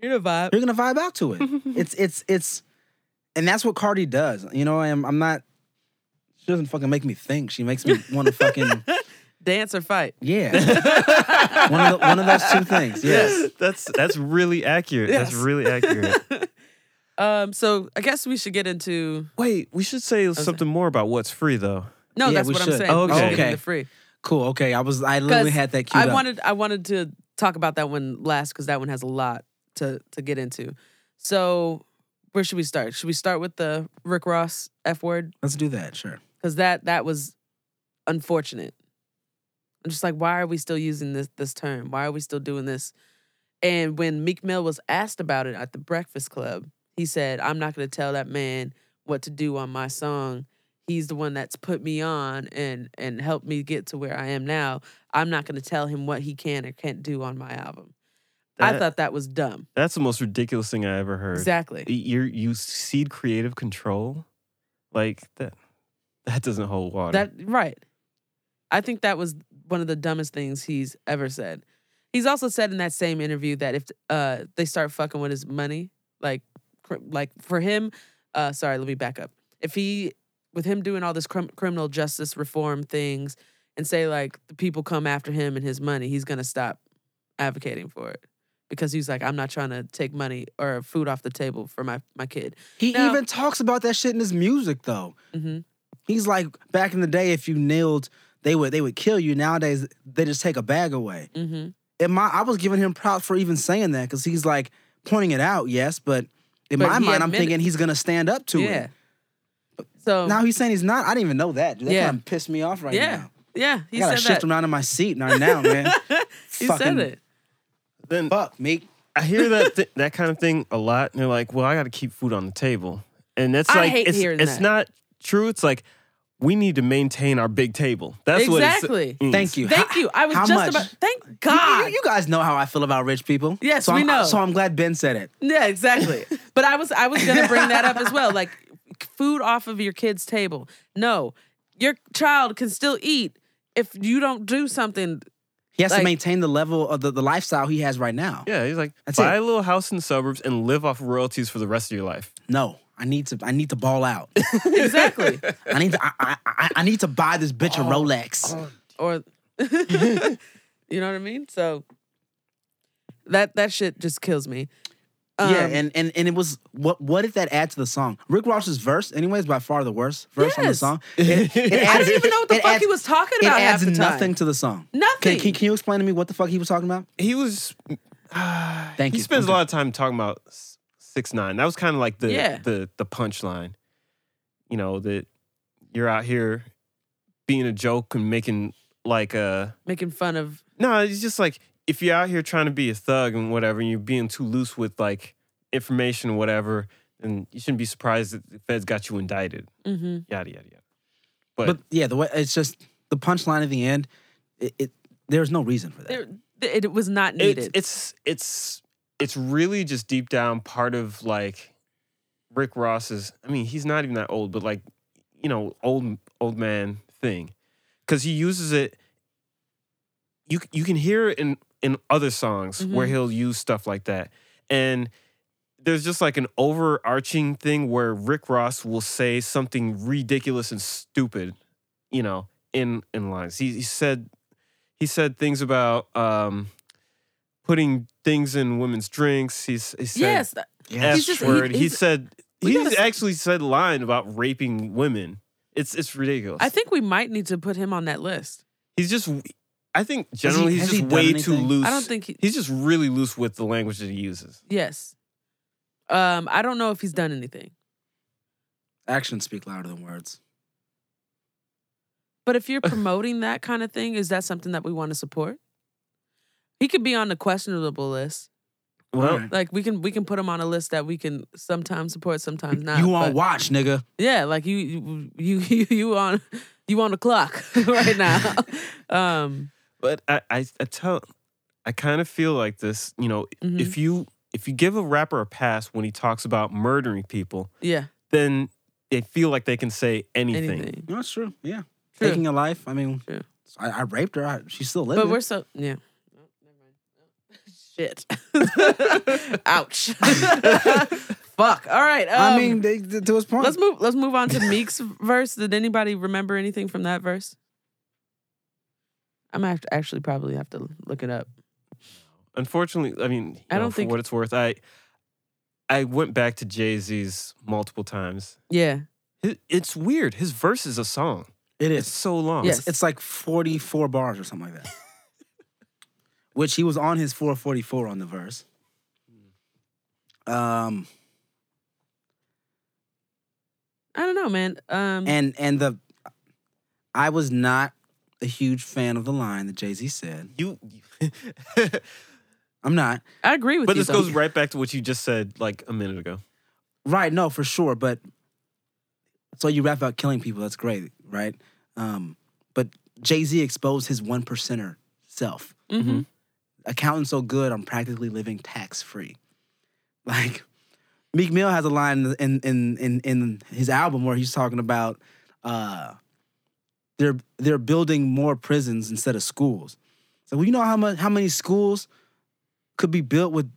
You're gonna vibe. you're gonna vibe out to it. it's it's it's, and that's what Cardi does. You know, I'm I'm not. She doesn't fucking make me think. She makes me want to fucking Dance or fight. yeah. one of the, one of those two things. Yes. That's that's really accurate. That's really accurate. Um, so I guess we should get into. Wait, we should say something more about what's free though. No, Yeah, that's what should. I'm saying. Oh, okay. get Okay. free. Cool. Okay. I was I literally had that queued I up. wanted I wanted to talk about that one last because that one has a lot to to get into. So where should we start? Should we start with the Rick Ross F word? Let's do that. Sure. Because that that was unfortunate. I'm just like, why are we still using this this term? Why are we still doing this? And when Meek Mill was asked about it at the Breakfast Club, he said, I'm not gonna tell that man what to do on my song. He's the one that's put me on and and helped me get to where I am now. I'm not gonna tell him what he can or can't do on my album. I thought that was dumb. That's the most ridiculous thing I ever heard. Exactly. You you cede creative control, like that. That doesn't hold water. That right. I think that was one of the dumbest things he's ever said. He's also said in that same interview that if uh they start fucking with his money, like like for him, uh sorry, let me back up. If he with him doing all this crim- criminal justice reform things and say like the people come after him and his money, he's going to stop advocating for it. Because he's like, I'm not trying to take money or food off the table for my my kid. He Now- even talks about that shit in his music though. hmm He's like back in the day, if you kneeled, they would they would kill you. Nowadays, they just take a bag away. hmm In my, I was giving him props for even saying that because he's like pointing it out, yes, but in But my mind, I'm thinking he's gonna stand up to Yeah. it. So Now he's saying he's not. I didn't even know that. Dude. That Yeah. kind of pissed me off right yeah, now. yeah, he I gotta said shift that. around in my seat right now, man. he Fucking said it. Then Fuck, me. I hear that th- that kind of thing a lot, and they're like, "Well, I got to keep food on the table," and that's I like hate it's hearing it's that. not true. It's like we need to maintain our big table. That's what Exactly. it means. Thank you. Thank How- you. I was how just much? about. Thank You- God. You, you guys know how I feel about rich people. Yes, so we I'm, know. So I'm glad Ben said it. yeah, exactly. but I was I was gonna bring that up as well. Like food off of your kid's table. No, your child can still eat if you don't do something. He has Like- to maintain the level of the, the lifestyle he has right now. Yeah, he's like, That's buy it. a little house in the suburbs and live off royalties for the rest of your life. No, I need to. I need to ball out. Exactly. I need to. I, I, I, I need to buy this bitch a Oh, Rolex. Oh. or you know what I mean? So that that shit just kills me. Um, yeah, and, and and it was what what did that add to the song? Rick Ross's verse, anyways, by far the worst verse on the song. It, it I adds- didn't even know what the fuck adds- he was talking It about half adds the time. nothing to the song. Nothing. Can, can, can you explain to me what the fuck he was talking about? He was. Thank he you. spends Okay. a lot of time talking about six nine. That was kind of like the Yeah. the the punchline. You know that you're out here being a joke and making like a Making fun of no. It's just like if you're out here trying to be a thug and whatever, and you're being too loose with like information or whatever, then you shouldn't be surprised that the feds got you indicted. hmm Yada yada yada. But, But yeah, the way it's just the punchline at the end. It, it there's no reason for that. there, it, it was not it's needed. it's it's it's really just deep down part of like Rick Ross's. I mean, he's not even that old, but like you know, old old man thing, because he uses it. You you can hear it in in other songs where Mhm. he'll use stuff like that, and there's just like an overarching thing where Rick Ross will say something ridiculous and stupid, you know, in in lines. He, he said he said things about um, putting things in women's drinks. He's he said yes, Yeah. F He's just- he- word. He, he's- said he actually said a line about raping women. It's it's ridiculous. I think we might need to put him on that list. he's just. I think generally has he's just done way too loose. I don't think he. he's just really loose with the language that he uses. Yes. Um, I don't know if he's done anything, Actions speak louder than words. but if you're promoting that kind of thing, is that something that we want to support? He could be on the questionable list. Well, Like we can we can put him on a list that we can sometimes support, sometimes not. you on but- watch, nigga. Yeah, like you you you you, you on you on the clock right now. um, but I I, I tell I kind of feel like this. You know, Mhm. if you if you give a rapper a pass when he talks about murdering people, yeah. then they feel like they can say anything. anything. No, that's true. Yeah. True. Taking a life. I mean, True. I, I raped her. I, she's still living. But we're so yeah. Shit. Ouch. Fuck. All right. Um, I mean, they, to his point. let's move. Let's move on to Meek's verse. Did anybody remember anything from that verse? I'm act- actually probably have to look it up. Unfortunately, I mean, you I don't for think- what it's worth, I I went back to Jay Z's multiple times. Yeah. It- It's weird. His verse is a song. it It's so long. Yes. It's, it's like 44 bars or something like that. Which he was on his 444 on the verse. Um, I don't know, man. Um, and and the I was not a huge fan of the line that Jay Z said. You, I'm not. I agree with but you. But this though. goes right back to what you just said like a minute ago. Right, no, for sure. But so you rap about killing people, that's great, right? Um, but Jay Z exposed his one percenter self. Mhm. Accounting so good, I'm practically living tax free. Like Meek Mill has a line in in in in his album where he's talking about uh they're they're building more prisons instead of schools. So you know how much how many schools could be built with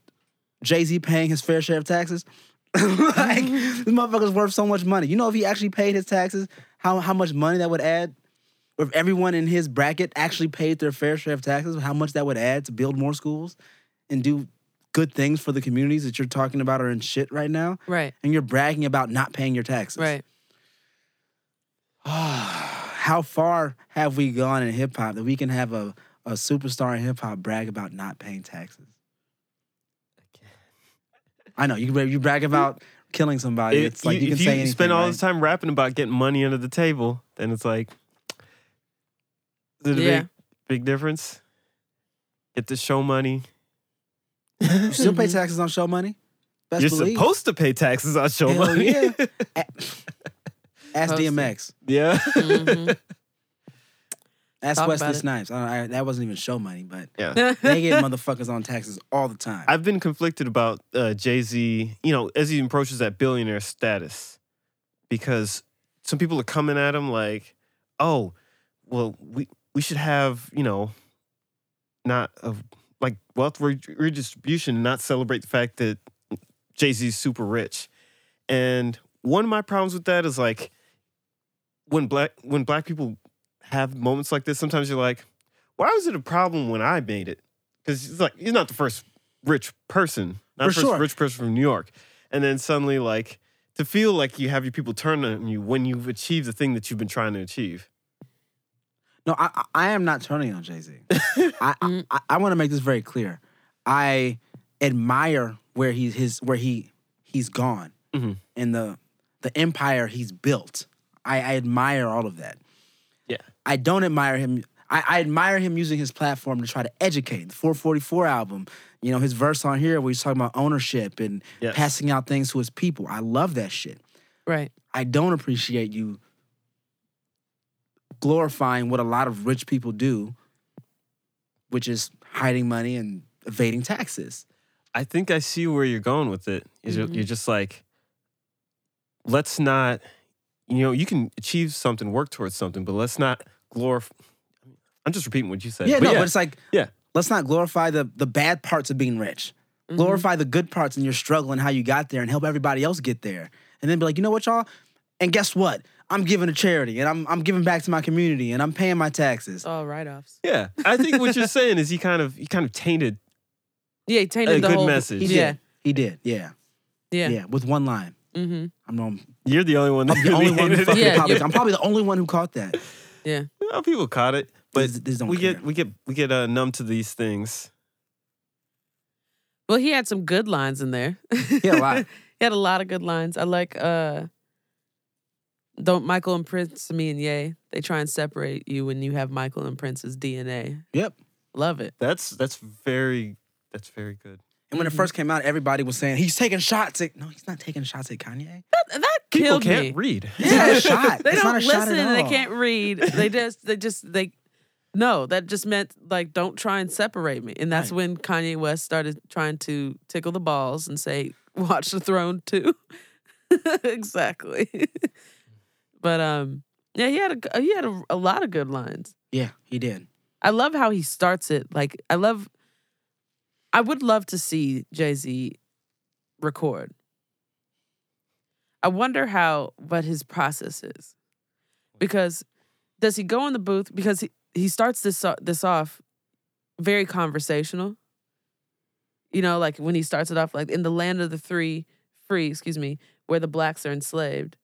Jay Z paying his fair share of taxes? like this motherfucker's worth so much money. You know if he actually paid his taxes, how how much money that would add? Or if everyone in his bracket actually paid their fair share of taxes, how much that would add to build more schools and do good things for the communities that you're talking about are in shit right now, Right. and you're bragging about not paying your taxes. Right. How far have we gone in hip hop that we can have a, a superstar in hip hop brag about not paying taxes? I know you you brag about killing somebody. If it's like you, you, can if you anything. spend all right? this time rapping about getting money under the table, then it's like, is it a Yeah. big, big difference? Get the show money. You still pay Mhm. taxes on show money. Best You're believe. supposed to pay taxes on show Hell money. yeah. A- Ask Supposed. DMX. yeah. Mhm. Ask Talk Wesley about it. Snipes. I don't, I, that wasn't even show money, but yeah. they get motherfuckers on taxes all the time. I've been conflicted about uh, Jay Z, you know, as he approaches that billionaire status, because some people are coming at him like, oh, well, we, we should have, you know, not a, like wealth re- redistribution and not celebrate the fact that Jay Z's super rich. And one of my problems with that is like when black when black people have moments like this, sometimes you're like, why was it a problem when I made it? Because it's like you're not the first rich person, not For the first sure. rich person from New York. And then suddenly like to feel like you have your people turn on you when you've achieved the thing that you've been trying to achieve. No, I, I I am not turning on Jay Z. I, Mm. I, I want to make this very clear. I admire where he's his where he he's gone Mhm. and the the empire he's built. I, I admire all of that. Yeah. I don't admire him. I, I admire him using his platform to try to educate. The 444 album, you know, his verse on here where he's talking about ownership and Yes. passing out things to his people. I love that shit. Right. I don't appreciate you glorifying what a lot of rich people do, which is hiding money and evading taxes. I think I see where you're going with it. you're- Mhm. You're just like, let's not, you know, you can achieve something, work towards something, but let's not glorify. I'm just repeating what you said. yeah, but no, but it's like, Yeah. let's not glorify the the bad parts of being rich. Mhm. Glorify the good parts in your struggle and how you got there, and help everybody else get there. And then be like, you know what, y'all? And guess what? I'm giving to charity, and I'm I'm giving back to my community, and I'm paying my taxes. It's all write offs. yeah, I think what you're saying is he kind of he kind of tainted. Yeah, he tainted A the good whole message. He Yeah. did. He did. Yeah. Yeah. Yeah. With one line. Mm-hmm. I'm, um, You're the only one. That I'm the only one who fucking it. Yeah, probably, you're- I'm probably the only one who caught that. Yeah. Well, people caught it, but These- these don't we care. get we get we get uh, numb to these things. Well, he had some good lines in there. He had a lot. he had a lot of good lines. I like uh don't Michael and Prince me and Ye. They try and separate you when you have Michael and Prince's DNA. Yep. Love it. That's that's very that's very good. And when it Mhm. first came out, everybody was saying he's taking shots at. No, he's not taking shots at Kanye. That, that People killed can't me. read. It's not a shot. They It's don't not a shot listen at and they can't read. They just they just they no, that just meant like don't try and separate me. And that's Right. when Kanye West started trying to tickle the balls and say, Watch the throne too. exactly. but um, yeah, he had a he had a, a lot of good lines. Yeah, he did. I love how he starts it. Like I love. I would love to see Jay Z record. I wonder how what his process is, because does he go in the booth because he, he starts this this off very conversational. You know, like when he starts it off like in the land of the three free, excuse me, where the blacks are enslaved,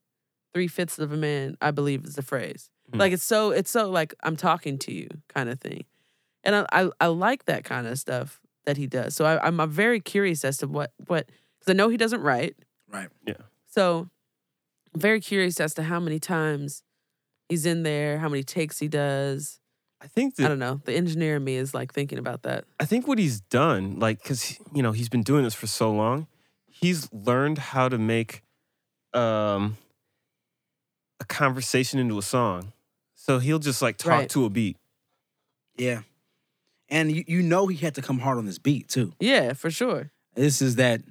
three fifths of a man, I believe, is the phrase. Hmm. Like it's so it's so like I'm talking to you kind of thing, and I I, I like that kind of stuff that he does. So I, I'm, I'm very curious as to what what because I know he doesn't write. Right. Yeah. So I'm very curious as to how many times he's in there, how many takes he does. I think I don't know. The engineer in me is like thinking about that. I think what he's done, like, because you know he's been doing this for so long, he's learned how to make um, a conversation into a song. So he'll just like talk Right. to a beat. Yeah. And you, you know he had to come hard on this beat too. Yeah, for sure. This is that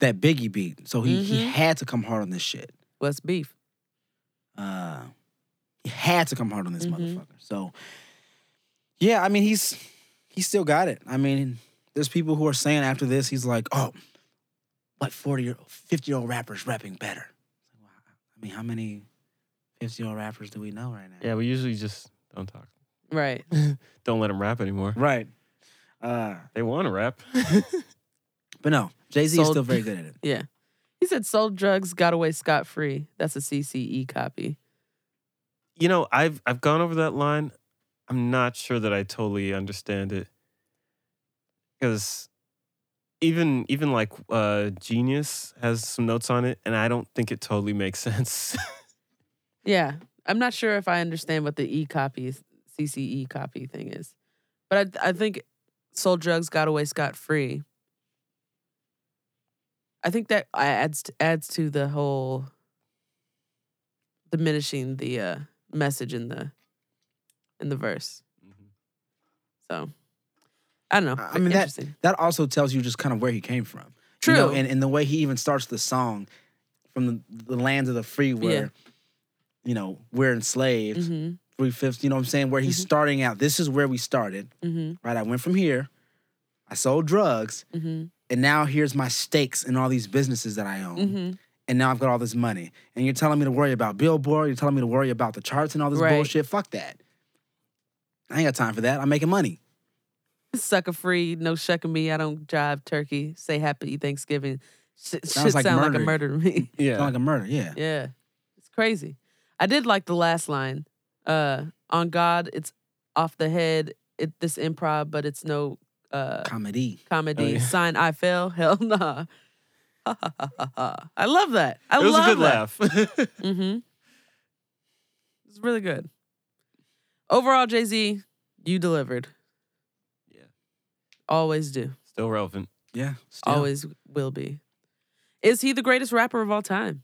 that Biggie beat. So he he Mhm. had to come hard on this shit. What's beef? Uh he had to come hard on this Mhm. motherfucker. So yeah, I mean he's he still got it. I mean, there's people who are saying after this, he's like, oh, what 40 year 50 year old rappers rapping better? I mean, how many 50 year old rappers do we know right now? Yeah, we usually just don't talk. Right. Don't let them rap anymore. Right. Uh They want to rap. but no, Jay-Z is Sold- still very good at it. Yeah. He said sold drugs, got away scot free. That's a CCE copy. you know, I've I've gone over that line. I'm not sure that I totally understand it. Because even even like uh Genius has some notes on it, and I don't think it totally makes sense. Yeah. I'm not sure if I understand what the E copy, CCE copy thing is. But I, I think sold drugs, got away scot free. I think that adds to, adds to the whole diminishing the uh, message in the in the verse. So I don't know. I mean, that- That also tells you just kind of where he came from. True. You know, and, and the way he even starts the song from the, the lands of the free where, you know, we're enslaved, mm-hmm. Three fifths, you know what I'm saying? Where he's Mhm. starting out. This is where we started, Mm-hmm. right? I went from here, I sold drugs, Mm-hmm. and now here's my stakes in all these businesses that I own. Mm-hmm. And now I've got all this money. And you're telling me to worry about Billboard, you're telling me to worry about the charts and all this Right. bullshit. Fuck that. I ain't got time for that. I'm making money. Sucker free, no shucking me. I don't jive turkey. Say happy Thanksgiving. Shit, Sounds shit like sound like a murder to me. yeah. Sound like a murder, yeah. yeah, it's crazy. I did like the last line. Uh, on God, it's off the head. It this improv, but it's no uh Comedy. comedy. Oh, yeah. Sign I fell. Hell nah. Ha, ha, ha, ha, ha. I love that. I it was love a good that. laugh. Mm-hmm. It's really good. Overall, Jay Z, you delivered. Yeah. Always do. Still relevant. Yeah. still. Always will be. Is he the greatest rapper of all time?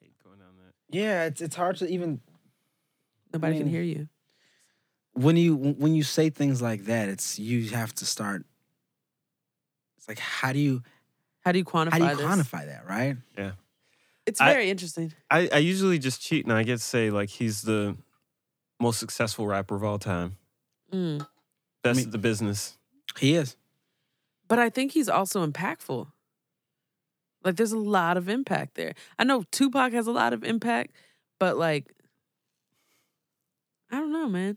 hate going on that. Yeah, it's it's hard to even Nobody can mean- hear you. when you when you say things like that, it's you have to start. It's like how do you How do you quantify how do you this? quantify that, right? Yeah. It's I- very interesting. I, I usually just cheat and I get to say like he's the most successful rapper of all time. Mm. Best mean- of the business. He is. But I think he's also impactful. Like there's a lot of impact there. I know Tupac has a lot of impact, but like I don't know, man.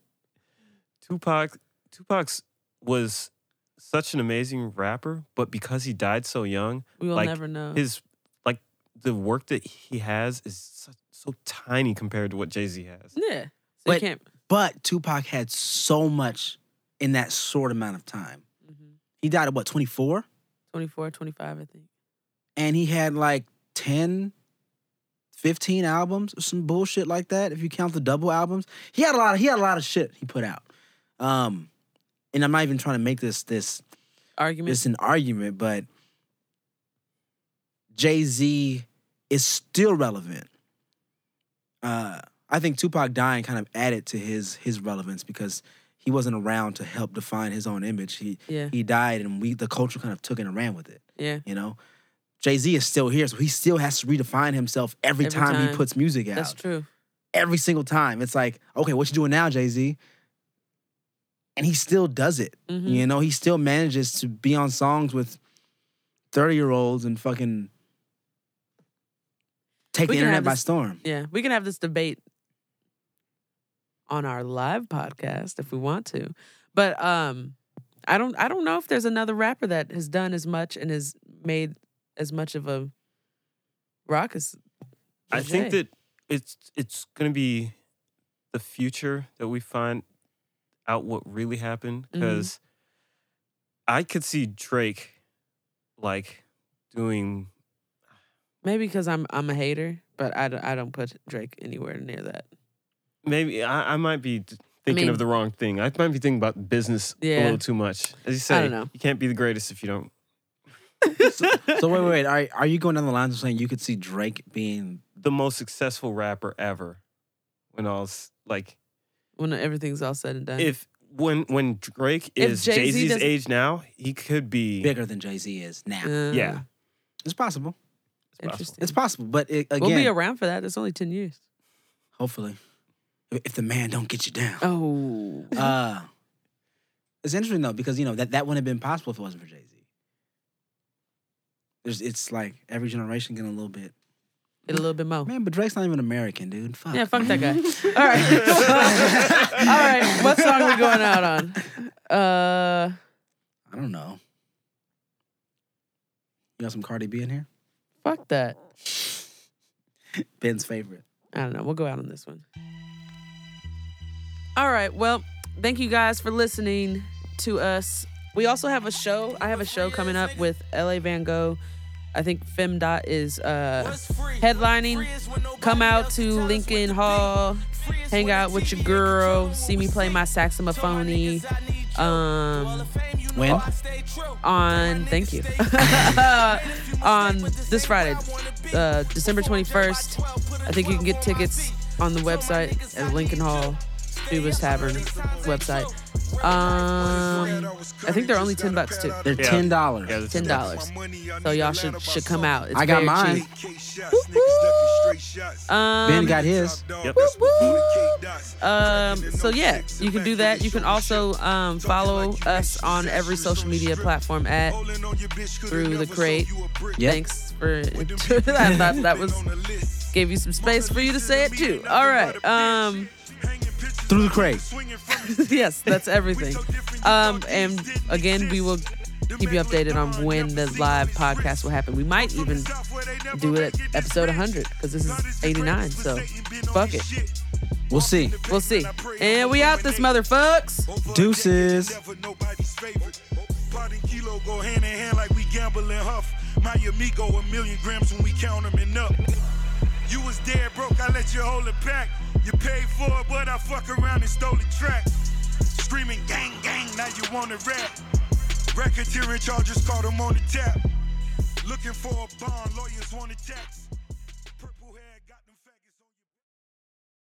Tupac Tupac's was such an amazing rapper, but because he died so young, We will Like, never know. his like the work that he has is so, so tiny compared to what Jay Z has. yeah. So But- can't But Tupac had so much in that short amount of time. Mhm. He died at what, 24? 24, 25, I think. And he had like 10, 15 albums or some bullshit like that, if you count the double albums. He had a lot of he had a lot of shit he put out. Um, and I'm not even trying to make this this Argument. it's an argument, but Jay Z is still relevant. Uh, I think Tupac dying kind of added to his his relevance because he wasn't around to help define his own image. He yeah. he died, and we the culture kind of took it and ran with it. Yeah. You know, Jay Z is still here, so he still has to redefine himself every, Every time, he puts music out. That's true. Every single time, it's like, okay, what you doing now, Jay Z? And he still does it. Mhm. You know, he still manages to be on songs with thirty year olds and fucking take We the internet have by storm. Yeah, we can have this debate on our live podcast if we want to. But um I don't I don't know if there's another rapper that has done as much and has made as much of a rock as I think that it's it's gonna be the future that we find out what really happened mm-hmm. because I could see Drake like doing maybe because I'm I'm a hater, but I don't I don't put Drake anywhere near that. maybe I, I might be thinking mean- of the wrong thing. I might be thinking about business a little too much. As you say, don't know. you can't be the greatest if you don't. So wait, wait, wait. Are, are you going down the lines of saying you could see Drake being The most successful rapper ever. When all's like, When everything's all said and done. if when when Drake If is Jay-Z Jay Z's doesn't- age now, he could be bigger than Jay Z is now? Uh, yeah. It's possible. it's possible. Interesting. It's possible, but it, again, we'll be around for that. It's only ten years. hopefully, if if the man don't get you down. Oh. Uh, it's interesting though because you know that that wouldn't have been possible if it wasn't for Jay Z. There's, it's like every generation getting a little bit. Get a little bit more. Man, but Drake's not even American, dude. Fuck. Yeah, fuck that guy. All right. All right. What song are we going out on? Uh I don't know. You got some Cardi B in here? fuck that. Ben's favorite. I don't know. We'll go out on this one. All right. Well, thank you guys for listening to us. We also have a show. I have a show coming up with LA Van Gogh. I think FemDot is uh, headlining. Come out to Lincoln Hall, hang out with your girl, see me play my saxophone. Um, When? on thank you. on this Friday, uh, December twenty first. I think you can get tickets on the website at Lincoln Hall, Schubas Tavern website. Um, I think they're only ten bucks too. They're Yeah. ten dollars. Yeah, that's- Ten dollars. So y'all should should come out. It's I got very mine. cheap. Um, Ben got his. Yep. Um, so yeah, you can do that. You can also um, follow us on every social media platform at Through the Crate. Yep. Thanks for that. That, that was gave you some space for you to say it too. All right. Um, Through the crate. yes, that's everything. Um, and again, we will keep you updated on when the live podcast will happen. We might even do it at episode 100 because this is 89. So fuck it. We'll see. We'll see. And we out this motherfucks. Deuces. Pot and kilo go hand in hand like we gamble and huff. My amigo a million grams when we count them and up. You was dead broke, I let you hold it back. You paid for it, but I fuck around and stole the track. Screaming gang gang, now you wanna rap. Racketeering charges caught him on the tap. Looking for a bond, lawyers want to tax.